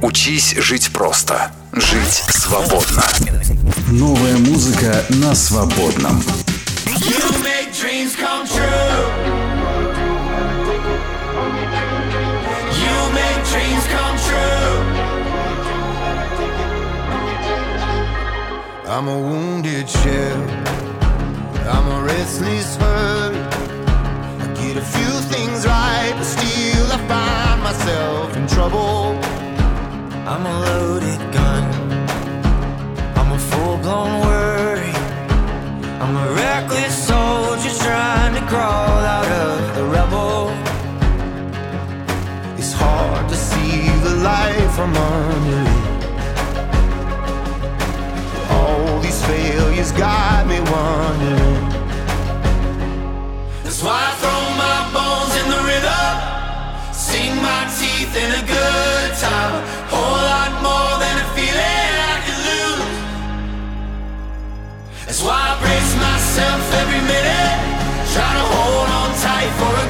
Учись жить просто. Жить свободно. Новая музыка на свободном. You make dreams come true. I'm a wounded shell. I'm a restless hurt. I get a few things right, but still I find myself in trouble. I'm a loaded gun. I'm blown worry. I'm a reckless soldier trying to crawl out of the rubble. It's hard to see the light from under it. All these failures got me wondering. That's why I throw my bones in the river. Sink my teeth in a good time. That's why I brace myself every minute. Try to hold on tight for a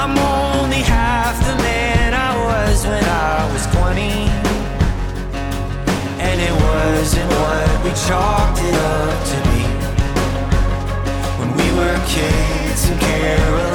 I'm only half the man I was when I was 20. And it wasn't what we chalked it up to be. When we were kids in Carolina,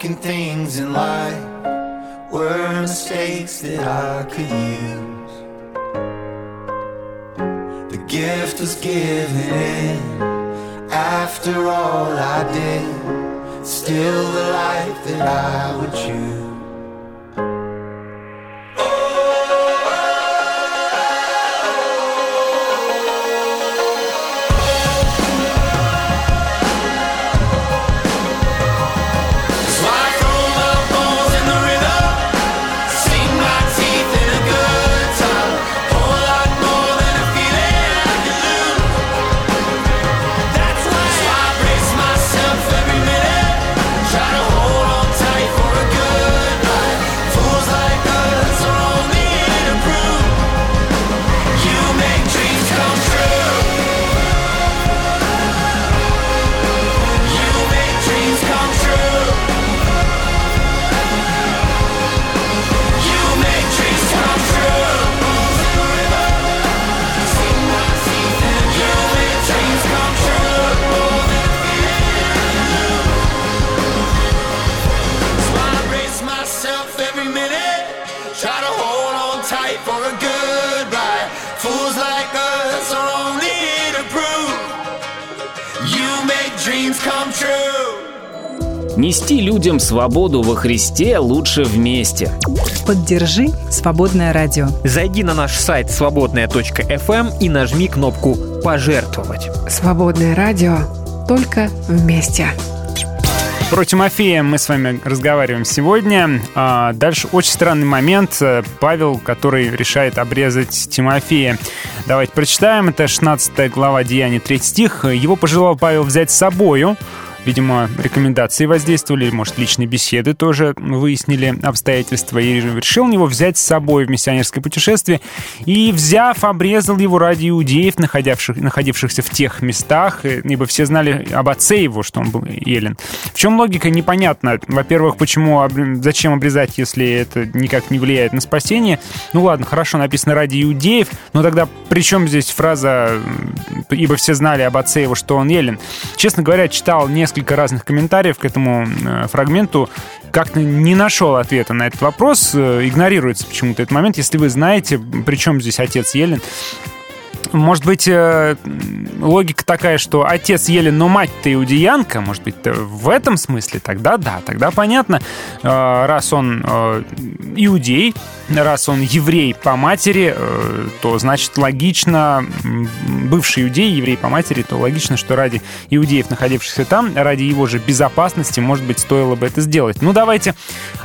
broken things in life were mistakes that I could use. The gift was given in after all I did, still the life that I would choose. Нести людям свободу во Христе лучше вместе. Поддержи «Свободное радио». Зайди на наш сайт свободная.фм и нажми кнопку «Пожертвовать». Свободное радио только вместе. Про Тимофея мы с вами разговариваем сегодня. А дальше очень странный момент. Павел, который решает обрезать Тимофея. Давайте прочитаем. Это 16 глава Деяний, 3 стих. Его пожелал Павел взять с собою. Видимо, рекомендации воздействовали, может, личные беседы тоже выяснили обстоятельства. И решил его взять с собой в миссионерское путешествие. И, взяв, обрезал его ради иудеев, находивших, находившихся в тех местах, ибо все знали об отце его, что он был елен. В чем логика, непонятно. Во-первых, почему, зачем обрезать, если это никак не влияет на спасение? Ну ладно, хорошо, написано ради иудеев, но тогда при чем здесь фраза «ибо все знали об отце его, что он елен»? Честно говоря, читал несколько несколько разных комментариев к этому э, фрагменту. Как-то не нашел ответа на этот вопрос. Э, игнорируется почему-то этот момент. Если вы знаете, при чем здесь отец Елен, может быть, э, логика такая, что отец Елен, но мать-то иудеянка, может быть, в этом смысле, тогда да, тогда понятно, э, раз он э, иудей, раз он еврей по матери, э, то значит логично, бывший иудей, еврей по матери, то логично, что ради иудеев, находившихся там, ради его же безопасности, может быть, стоило бы это сделать. Ну, давайте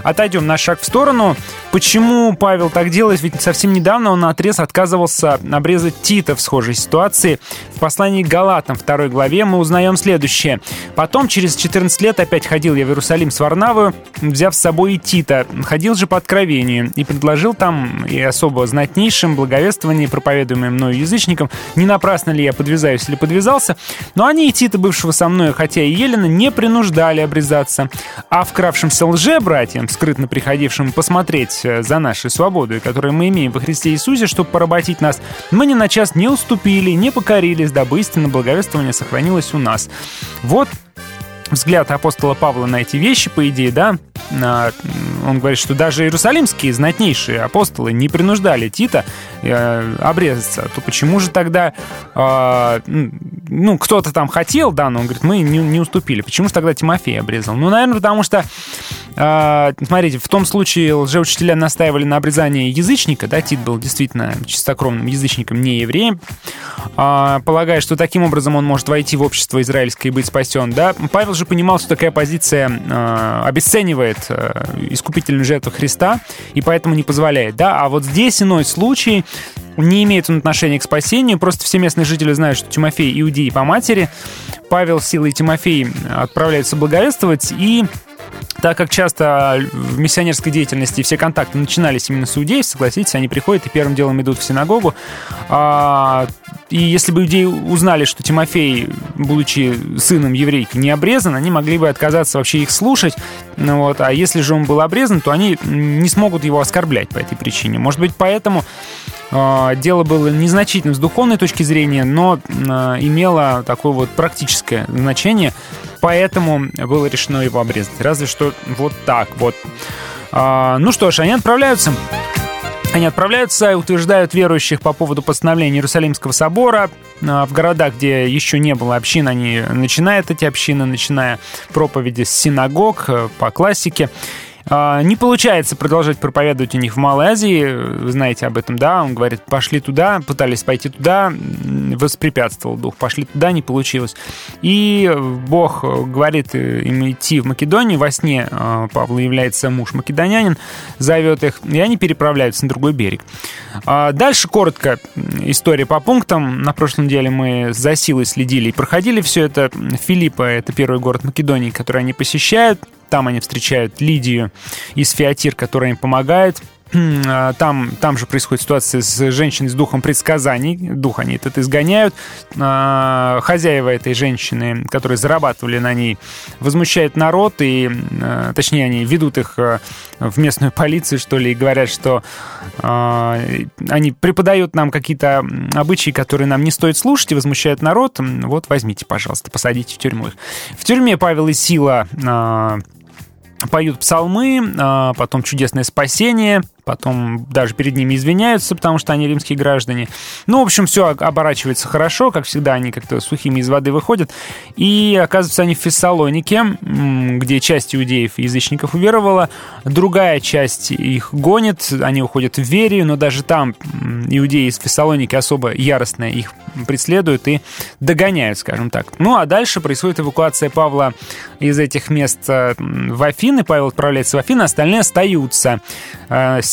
отойдем на шаг в сторону. Почему Павел так делает? Ведь совсем недавно он на отрез отказывался обрезать Тита в схожей ситуации. В послании к Галатам, второй главе, мы узнаем следующее. «Потом, через 14 лет, опять ходил я в Иерусалим с Варнавою, взяв с собой и Тита. Ходил же по откровению и предложил там и особо знатнейшим благовествование, проповедуемое мною язычникам. Не напрасно ли я подвязаюсь или подвязался? Но они и Тита, бывшего со мной, хотя и Елена, не принуждали обрезаться. А вкравшимся лже-братьям, скрытно приходившим посмотреть за нашей свободой, которую мы имеем во Христе Иисусе, чтобы поработить нас, мы ни на час не уступили, не покорились, дабы истинно благовествование сохранилось у нас. Вот взгляд апостола Павла на эти вещи, по идее, да, он говорит, что даже иерусалимские знатнейшие апостолы не принуждали Тита э, обрезаться, то почему же тогда, э, ну, кто-то там хотел, да, но он говорит, мы не, уступили. Почему же тогда Тимофей обрезал? Ну, наверное, потому что, э, смотрите, в том случае лжеучителя настаивали на обрезании язычника, да, Тит был действительно чистокровным язычником, не евреем, э, полагая, что таким образом он может войти в общество израильское и быть спасен, да. Павел же понимал, что такая позиция э, обесценивает э, искупительную жертву Христа, и поэтому не позволяет, да. А вот здесь иной случай, не имеет он отношения к спасению, просто все местные жители знают, что Тимофей иудей по матери, Павел, Сила и Тимофей отправляются благовествовать, и так как часто в миссионерской деятельности все контакты начинались именно с иудеев, согласитесь, они приходят и первым делом идут в синагогу. А, и если бы иудеи узнали, что Тимофей, будучи сыном еврейки, не обрезан, они могли бы отказаться вообще их слушать. Ну, вот. А если же он был обрезан, то они не смогут его оскорблять по этой причине. Может быть, поэтому э, дело было незначительным с духовной точки зрения, но э, имело такое вот практическое значение. Поэтому было решено его обрезать. Разве что вот так вот. А, ну что ж, они отправляются. Они отправляются и утверждают верующих по поводу постановления Иерусалимского собора. В городах, где еще не было общин, они начинают эти общины, начиная проповеди с синагог по классике. А, Не получается продолжать проповедовать у них в Малой Азии, вы знаете об этом, да? Он говорит, пошли туда, пытались пойти туда, воспрепятствовал дух, пошли туда, не получилось. И Бог говорит им идти в Македонию, во сне а, Павла является муж македонянин, зовет их, и они переправляются на другой берег. А Дальше коротко история по пунктам. На прошлой неделе мы за силой следили и проходили все это. Филиппа — это первый город Македонии, который они посещают. Там они встречают Лидию из Фиатир, которая им помогает. Там, там же происходит ситуация с женщиной с духом предсказаний. Дух они этот изгоняют. А, Хозяева этой женщины, которые зарабатывали на ней, возмущают народ, и, а, точнее, они ведут их а, в местную полицию, что ли, и говорят, что а, они преподают нам какие-то обычаи, которые нам не стоит слушать, и возмущают народ. Вот возьмите, пожалуйста, посадите в тюрьму их. В тюрьме Павел и Сила а, поют псалмы, а, потом чудесное спасение, потом даже перед ними извиняются, потому что они римские граждане. Ну, в общем, все оборачивается хорошо, как всегда, они как-то сухими из воды выходят. И оказывается, они в Фессалонике, где часть иудеев и язычников уверовала, другая часть их гонит, они уходят в Верию, но даже там иудеи из Фессалоники особо яростно их преследуют и догоняют, скажем так. Ну, а дальше происходит эвакуация Павла из этих мест э, в Афины. Павел отправляется в Афины, остальные остаются.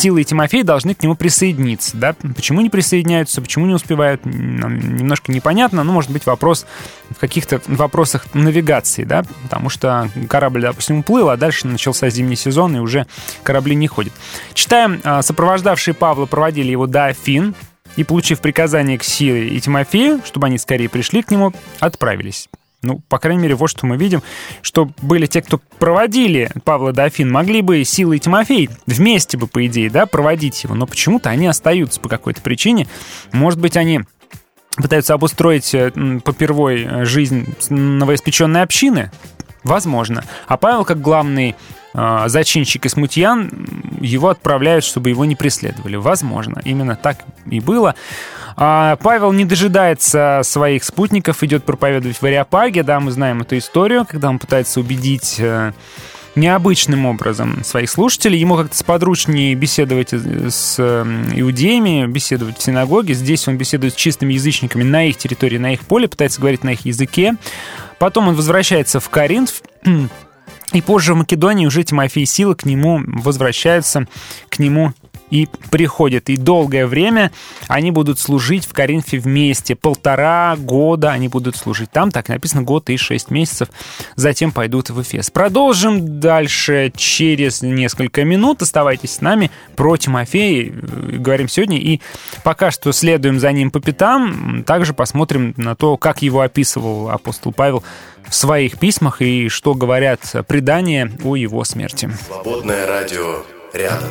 Сила и Тимофей должны к нему присоединиться. Да? Почему не присоединяются, почему не успевают, немножко непонятно. Ну, может быть, вопрос в каких-то вопросах навигации, да, потому что корабль, допустим, уплыл, а дальше начался зимний сезон, и уже корабли не ходят. Читаем, э, сопровождавшие Павла проводили его до Афин, и, получив приказание к Силе и Тимофею, чтобы они скорее пришли к нему, отправились. Ну, по крайней мере, вот что мы видим, что были те, кто проводили Павла до Афин, могли бы Сила и Тимофей вместе бы, по идее, да, проводить его, но почему-то они остаются по какой-то причине. Может быть, они пытаются обустроить э, попервой э, жизнь новоиспеченной общины? Возможно. А Павел, как главный э, зачинщик и смутьян, его отправляют, чтобы его не преследовали. Возможно. Именно так и было. А Павел не дожидается своих спутников, идет проповедовать в Ариапаге. Да, мы знаем эту историю, когда он пытается убедить э, необычным образом своих слушателей. Ему как-то сподручнее беседовать с э, иудеями, беседовать в синагоге. Здесь он беседует с чистыми язычниками на их территории, на их поле, пытается говорить на их языке. Потом он возвращается в Коринф, и позже в Македонии уже Тимофей Сила к нему возвращаются, к нему и приходят. И долгое время они будут служить в Коринфе вместе. Полтора года они будут служить там. Так написано, год и шесть месяцев. Затем пойдут в Эфес. Продолжим дальше через несколько минут. Оставайтесь с нами. Про Тимофея э, говорим сегодня. И пока что следуем за ним по пятам. Также посмотрим на то, как его описывал апостол Павел в своих письмах и что говорят предания о его смерти. Свободное радио рядом.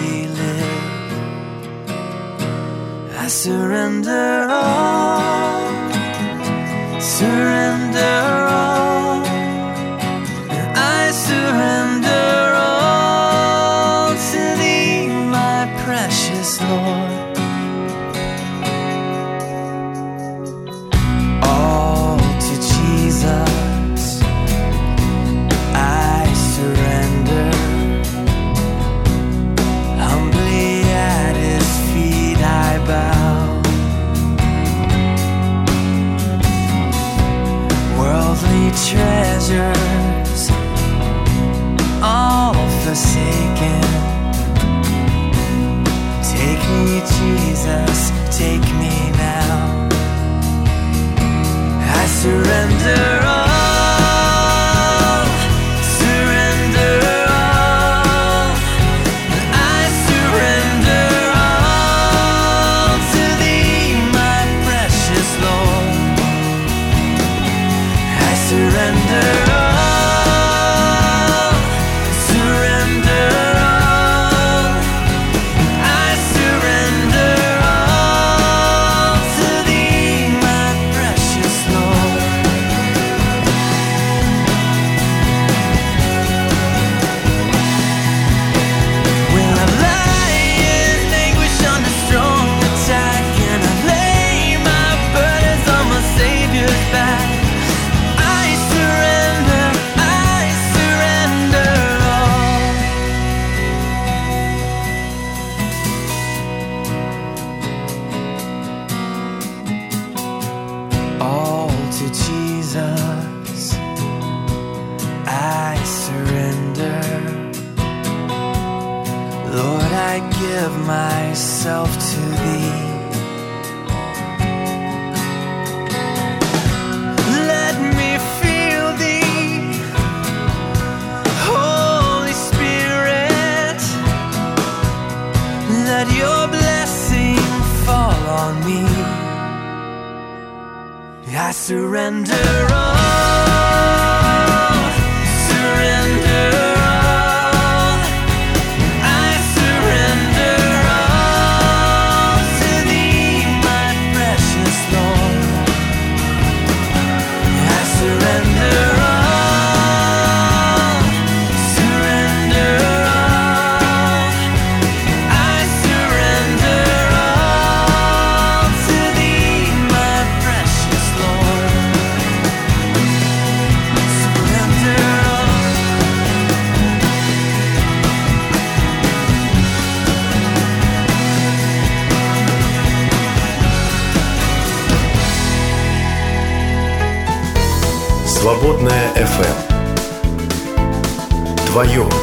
I surrender all, surrender all, treasures, all forsaken. Take me, Jesus, take me now. I surrender all, to Jesus, I surrender. Lord, I give myself to thee. surrender all. FM. Твое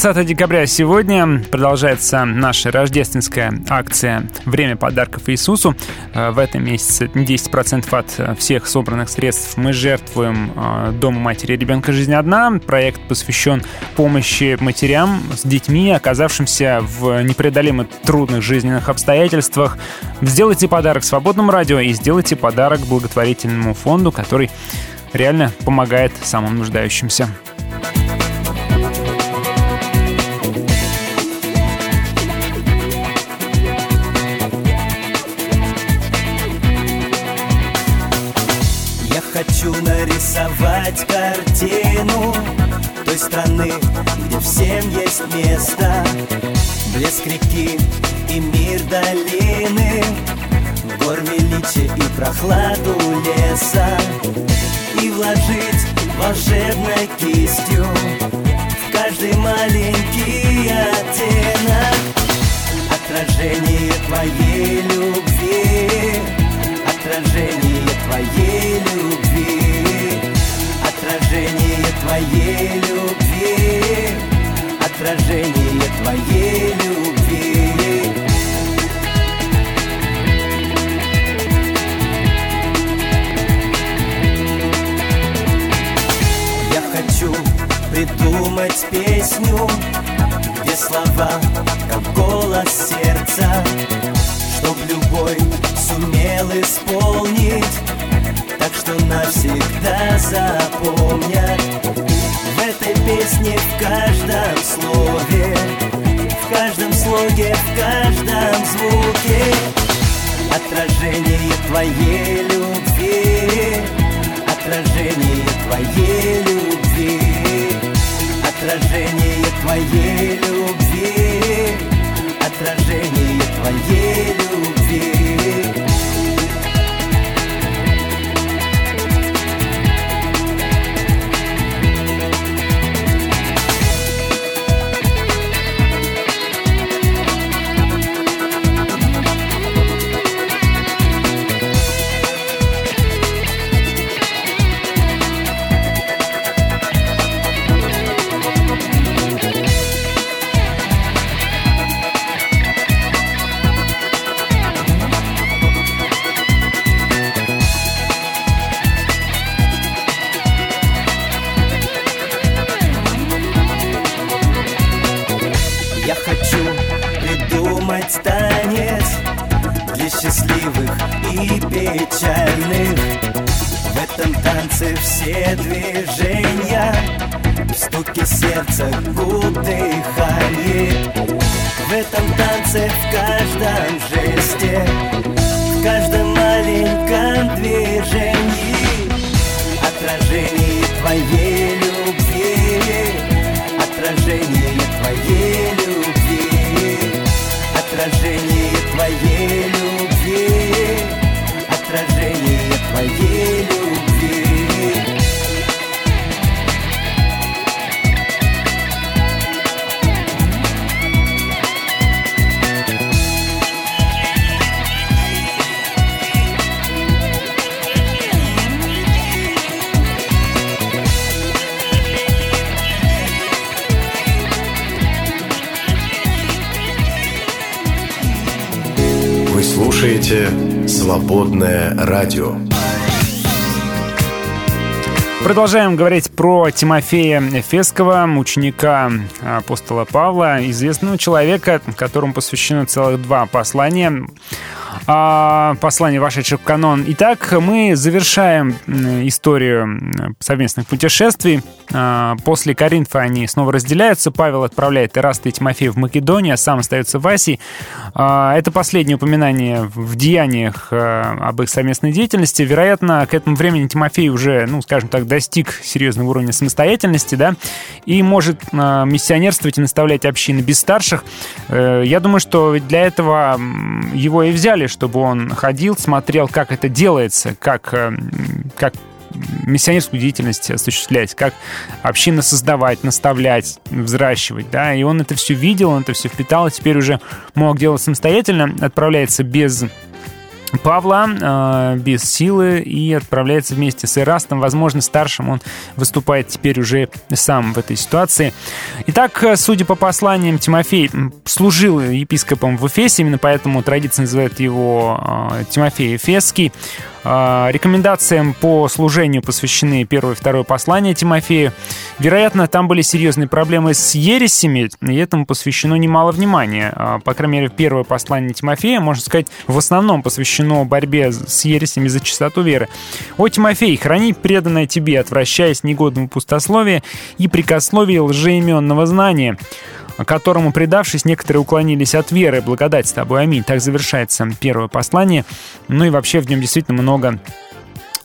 20 декабря сегодня продолжается наша рождественская акция «Время подарков Иисусу». Э, В этом месяце 10% от всех собранных средств мы жертвуем э, Дому матери и ребенка «Жизнь одна». Проект посвящен помощи матерям с детьми, оказавшимся в непреодолимо трудных жизненных обстоятельствах. Сделайте подарок свободному радио и сделайте подарок благотворительному фонду, который реально помогает самым нуждающимся. Нарисовать картину той страны, где всем есть место. Блеск реки и мир долины, гор величия и прохладу леса. И вложить волшебной кистью в каждый маленький оттенок отражение твоей любви, отражение твоей любви, твоей любви, отражение твоей любви. Я хочу придумать песню, где слова, как голос сердца, чтоб любой сумел исполнить, так что навсегда запомнят. В этой песне в каждом слове, в каждом слоге, в каждом звуке отражение твоей любви, отражение твоей любви, отражение твоей любви, отражение твоей любви. Печальных. В этом танце все движения, в стуке сердца, губ дыхание. В этом танце, в каждом жесте, в каждом маленьком движении отражение твоей радио». Продолжаем говорить про Тимофея Фескова, ученика апостола Павла, известного человека, которому посвящено целых два послания. А, послание, вошедшее в канон. Итак, мы завершаем историю совместных путешествий. А, После Коринфа они снова разделяются. Павел отправляет Ираста и Тимофея в Македонию, а сам остается в Асии. А, Это последнее упоминание в деяниях об их совместной деятельности. Вероятно, к этому времени Тимофей уже, ну, скажем так, достиг серьезного уровня самостоятельности, да, и может миссионерствовать и наставлять общины без старших. Э, Я думаю, что для этого его и взяли, чтобы он ходил, смотрел, как это делается, как, э, как миссионерскую деятельность осуществлять, как общины создавать, наставлять, взращивать, да, и он это все видел, он это все впитал, и теперь уже мог делать самостоятельно, отправляется без Павла э, без силы и отправляется вместе с Ирастом. Возможно, старшим он выступает теперь уже сам в этой ситуации. Итак, э, судя по посланиям, Тимофей служил епископом в Эфесе, именно поэтому традиция называет его э, Тимофей Эфесский. Э, Рекомендациям по служению посвящены первое и второе послание Тимофею. Вероятно, там были серьезные проблемы с ересями, и этому посвящено немало внимания. А, По крайней мере, первое послание Тимофея, можно сказать, в основном посвящено борьбе с ересями за чистоту веры. «О, Тимофей, храни преданное тебе, отвращаясь негодному пустословию и прикословию лжеименного знания» которому, предавшись, некоторые уклонились от веры. Благодать с тобой, аминь. Так завершается первое послание. Ну и вообще в нем действительно много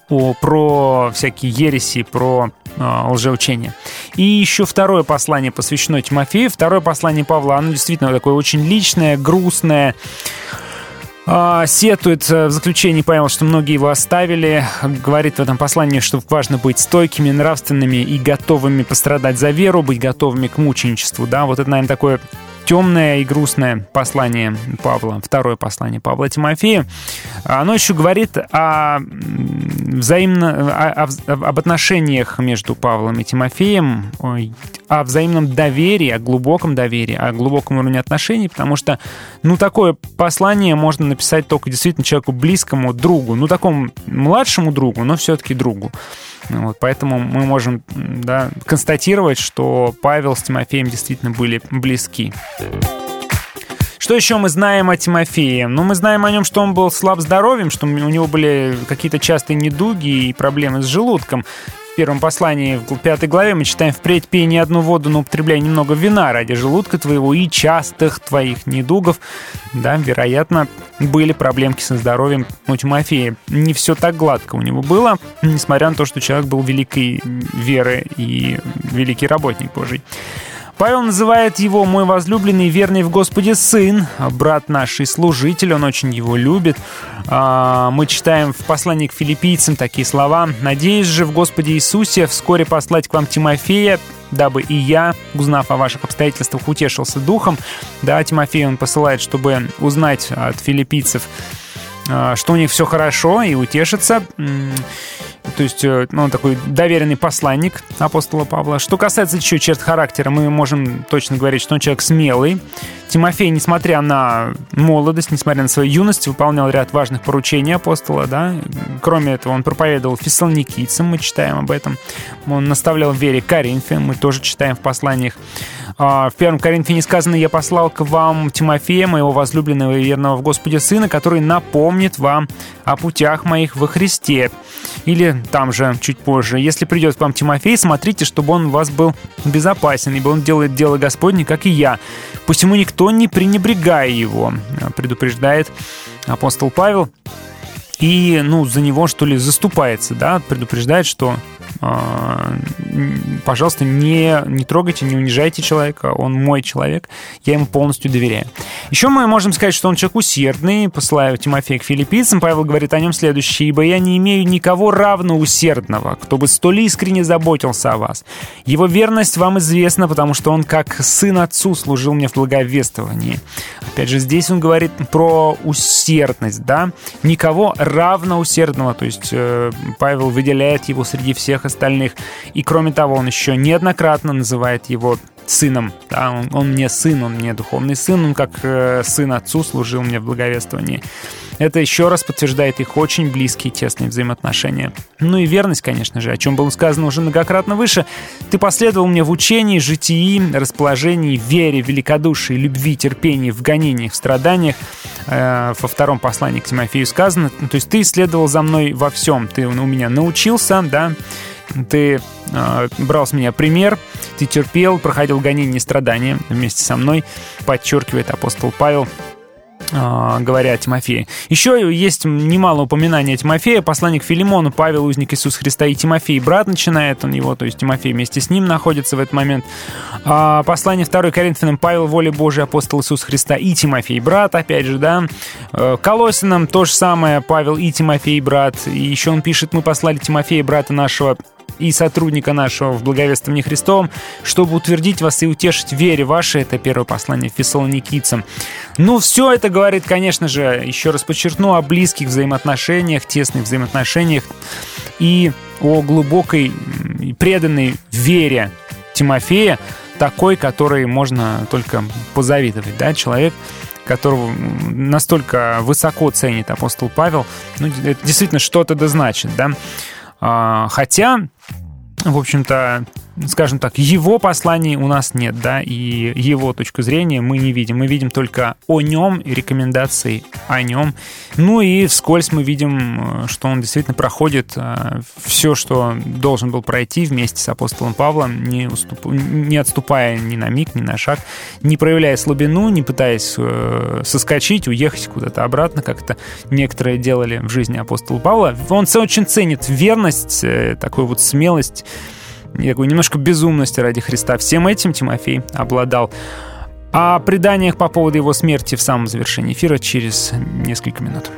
о, про всякие ереси, про э, лжеучения. И еще второе послание посвящено Тимофею. Второе послание Павла, оно действительно такое очень личное, грустное, сетует э, в заключении Павел, что многие его оставили. Говорит в этом послании, что важно быть стойкими, нравственными и готовыми пострадать за веру, быть готовыми к мученичеству. Да, вот это, наверное, такое темное и грустное послание Павла, второе послание Павла Тимофею. Оно еще говорит о взаимно, о- о- об отношениях между Павлом и Тимофеем, о взаимном доверии, о глубоком доверии, о глубоком уровне отношений, потому что, ну, такое послание можно написать только действительно человеку близкому, другу, ну, такому младшему другу, но все-таки другу. Вот, поэтому мы можем да, констатировать, что Павел с Тимофеем действительно были близки. Что еще мы знаем о Тимофее? Ну, мы знаем о нем, что он был слаб здоровьем, что у него были какие-то частые недуги и проблемы с желудком. В первом послании, в пятой главе, мы читаем «Впредь пей не одну воду, но употребляй немного вина ради желудка твоего и частых твоих недугов». Да, вероятно, были проблемки со здоровьем у Тимофея. Не все так гладко у него было, несмотря на то, что человек был великой веры и великий работник Божий. Павел называет его «мой возлюбленный, верный в Господе сын», брат наш и служитель, он очень его любит. А, Мы читаем в послании к филиппийцам такие слова. «Надеюсь же в Господе Иисусе вскоре послать к вам Тимофея, дабы и я, узнав о ваших обстоятельствах, утешился духом». Да, Тимофей он посылает, чтобы узнать от филиппийцев, а, что у них все хорошо и утешиться. То есть, э, ну, такой доверенный посланник апостола Павла. Что касается еще черт характера, мы можем точно говорить, что он человек смелый. Тимофей, несмотря на молодость, несмотря на свою юность, выполнял ряд важных поручений апостола, да. Кроме этого, он проповедовал фессалоникийцам, мы читаем об этом. Он наставлял в вере Коринфян, мы тоже читаем в посланиях. А, В первом Коринфяне сказано, «Я послал к вам Тимофея, моего возлюбленного и верного в Господе сына, который напомнит вам о путях моих во Христе». Или там же, чуть позже, «Если придет к вам Тимофей, смотрите, чтобы он у вас был безопасен, ибо он делает дело Господне, как и я. Посему никто не пренебрегая его», предупреждает апостол Павел. И, ну, за него, что ли, заступается, да, предупреждает, что а, пожалуйста, не, не трогайте, не унижайте человека, он мой человек, я ему полностью доверяю. Еще мы можем сказать, что он человек усердный, посылаю Тимофея к филиппийцам, Павел говорит о нем следующее, «Ибо я не имею никого равно усердного, кто бы столь искренне заботился о вас. Его верность вам известна, потому что он как сын отцу служил мне в благовествовании». Опять же, здесь он говорит про усердность, да, никого равно усердного, то есть э, Павел выделяет его среди всех остальных. И кроме того, он еще неоднократно называет его сыном. Да, он, он мне сын, он мне духовный сын, он как э, сын отцу служил мне в благовествовании. Это еще раз подтверждает их очень близкие тесные взаимоотношения. Ну и верность, конечно же, о чем было сказано уже многократно выше. Ты последовал мне в учении, житии, расположении, вере, великодушии, любви, терпении, в гонениях, в страданиях. Э, во втором послании к Тимофею сказано. То есть ты следовал за мной во всем. Ты у меня научился, да, ты э, брал с меня пример, ты терпел, проходил гонения и страдания вместе со мной, подчеркивает апостол Павел э, говоря о Тимофее. Еще есть немало упоминаний о Тимофее. Посланник Филимону, Павел, узник Иисуса Христа и Тимофей, брат начинает он его, то есть Тимофей вместе с ним находится в этот момент. А, послание 2 Коринфянам, Павел, воля Божия, апостол Иисуса Христа и Тимофей, брат, опять же, да. Э, Колосинам то же самое, Павел и Тимофей, брат. И еще он пишет, мы послали Тимофея, брата нашего, и сотрудника нашего в благовествовании Христовом, чтобы утвердить вас и утешить в вере вашей. Это первое послание фессалоникийцам. Ну, все это говорит, конечно же, еще раз подчеркну, о близких взаимоотношениях, тесных взаимоотношениях и о глубокой и преданной вере Тимофея, такой, которой можно только позавидовать, да, человек, которого настолько высоко ценит апостол Павел, ну, это действительно что-то да значит, да. А, Хотя, в общем-то, скажем так, его посланий у нас нет, да, и его точку зрения мы не видим. Мы видим только о нем и рекомендации о нем. Ну и вскользь мы видим, э, что он действительно проходит все, что должен был пройти вместе с апостолом Павлом, не, уступ- не отступая ни на миг, ни на шаг, не проявляя слабину, не пытаясь э, соскочить, уехать куда-то обратно, как это некоторые делали в жизни апостола Павла. Он очень ценит верность, э, такую вот смелость, и такую немножко безумности ради Христа. Всем этим Тимофей обладал. О преданиях по поводу его смерти в самом завершении эфира через несколько минут.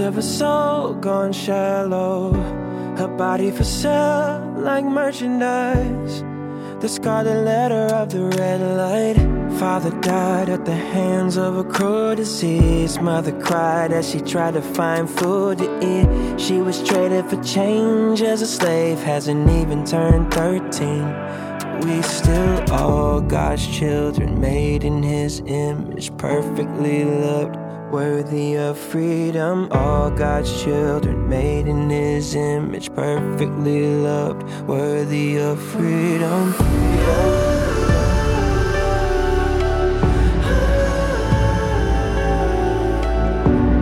Of a soul gone shallow. Her body for sale like merchandise. The scarlet letter of the red light. Father died at the hands of a cruel disease. Mother cried as she tried to find food to eat. She was traded for change as a slave, hasn't even turned 13. We still all God's children, made in His image, perfectly loved, worthy of freedom. All God's children, made in His image, perfectly loved, worthy of freedom.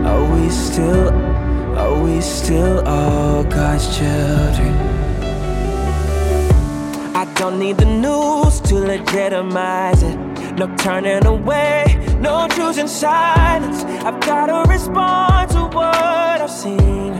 Are we still, are we still all God's children? I don't need the news to legitimize it. No turning away, no choosing silence. I've gotta respond to what I've seen.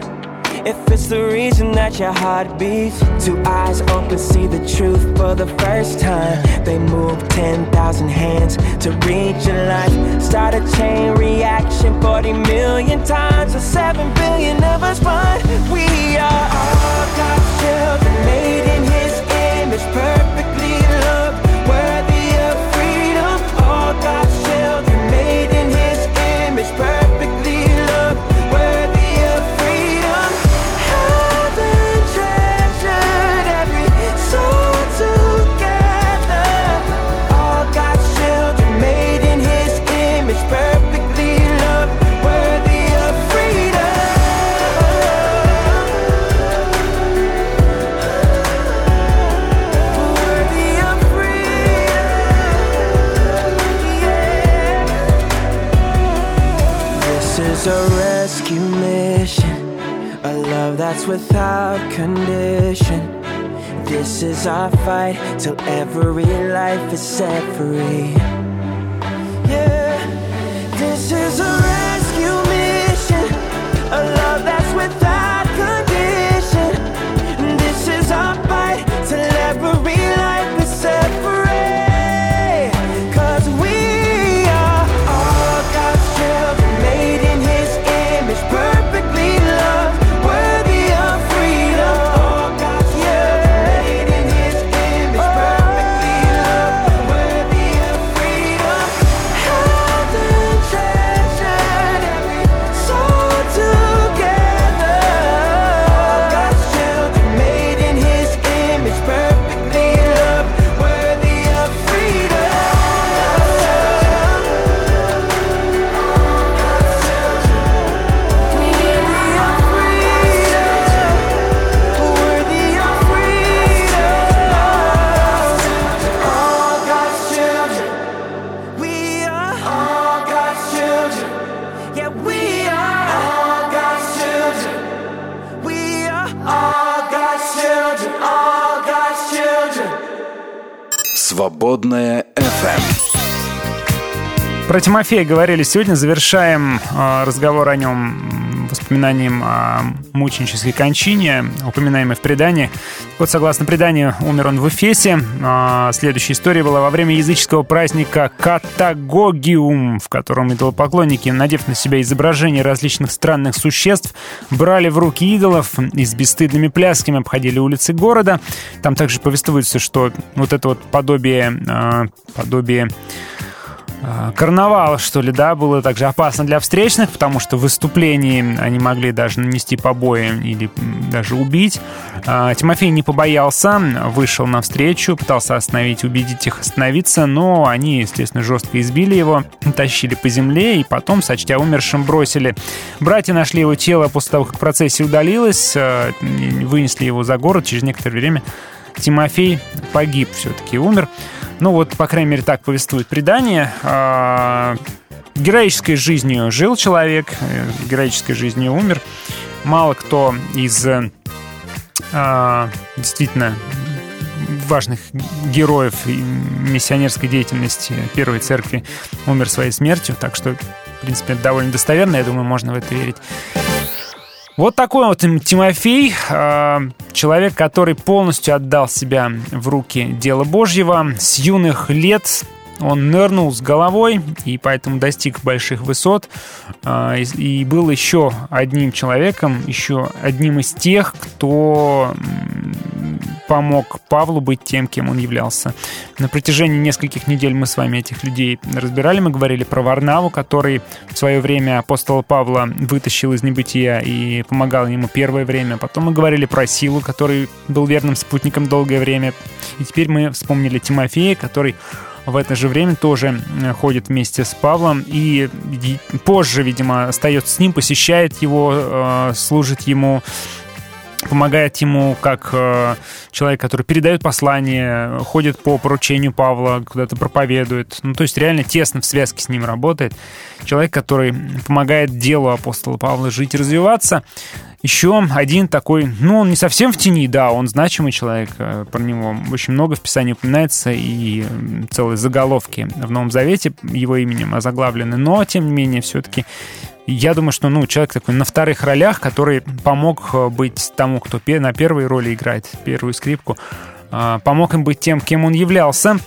If it's the reason that your heart beats, two eyes open, see the truth for the first time. They move 10,000 hands to reach your life. Start a chain reaction 40 million times, or 7 billion of us find we are all God's children, made in His image, perfectly This a rescue mission, a love that's without condition. This is our fight till every life is set free. Yeah, this is a rescue mission, a love that's Про Тимофея говорили сегодня. Завершаем э, разговор о нем воспоминанием о мученической кончине, упоминаемой в предании. Вот, согласно преданию, умер он в Эфесе. А, Следующая история была во время языческого праздника Катагогиум, в котором идолопоклонники, надев на себя изображения различных странных существ, брали в руки идолов и с бесстыдными плясками обходили улицы города. Там также повествуется, что вот это вот подобие, а, подобие а, карнавал, что ли, да, было также опасно для встречных, потому что в выступлении они могли даже нанести побои или даже убить. А, Тимофей не побоялся, вышел навстречу, пытался остановить, убедить их остановиться, но они, естественно, жестко избили его, тащили по земле и потом, сочтя умершим, бросили. Братья нашли его тело после того, как процессия удалилась, а, вынесли его за город через некоторое время. Тимофей погиб все-таки, умер. Ну вот, по крайней мере, так повествует предание. А, Героической жизнью жил человек, э, героической жизнью умер. Мало кто из э, а, действительно важных героев миссионерской деятельности Первой Церкви умер своей смертью, так что, в принципе, довольно достоверно, я думаю, можно в это верить. Вот такой вот Тимофей, э, человек, который полностью отдал себя в руки дела Божьего. С юных лет он нырнул с головой и поэтому достиг больших высот. э, И был еще одним человеком, еще одним из тех, кто помог Павлу быть тем, кем он являлся. На протяжении нескольких недель мы с вами этих людей разбирали. Мы говорили про Варнаву, который в свое время апостола Павла вытащил из небытия и помогал ему первое время. Потом мы говорили про Силу, который был верным спутником долгое время. И теперь мы вспомнили Тимофея, который в это же время тоже э, ходит вместе с Павлом и позже, видимо, остается с ним, посещает его, э, служит ему, помогает ему как э, человек, который передает послание, ходит по поручению Павла, куда-то проповедует. Ну, то есть реально тесно в связке с ним работает. Человек, который помогает делу апостола Павла жить и развиваться. еще один такой, ну, он не совсем в тени, да, он значимый человек, э, про него очень много в Писании упоминается, и целые заголовки в Новом Завете его именем озаглавлены, но, тем не менее, все-таки я думаю, что ну, человек такой на вторых ролях, который помог э, быть тому, кто на первой роли играет первую скрипку, э, помог им быть тем, кем он являлся,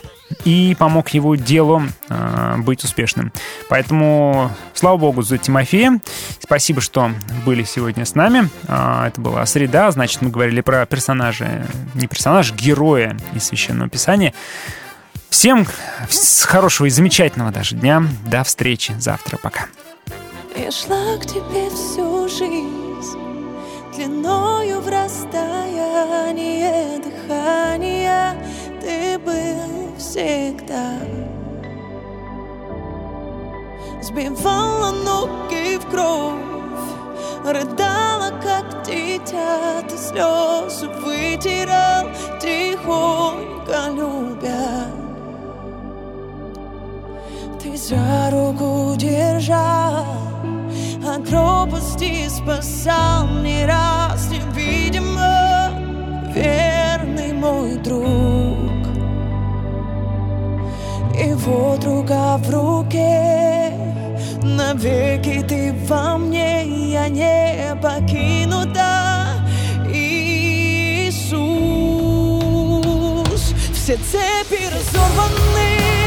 и помог его делу э, быть успешным. Поэтому слава богу за Тимофея. Спасибо, что были сегодня с нами. Это была среда, значит, мы говорили про персонажа, не персонажа, героя из Священного Писания. Всем хорошего и замечательного даже дня. До встречи завтра. Пока. Я шла к тебе всю жизнь, длиною в расстояние дыхания ты был всегда. Сбивала ноги в кровь, рыдала, как дитя, ты слезы вытирал, тихонько любя. Ты за руку держал, от пропасти спасал не раз невидимо верный мой друг. И вот рука в руке, навеки ты во мне, я не покинута. Иисус, все цепи разорваны,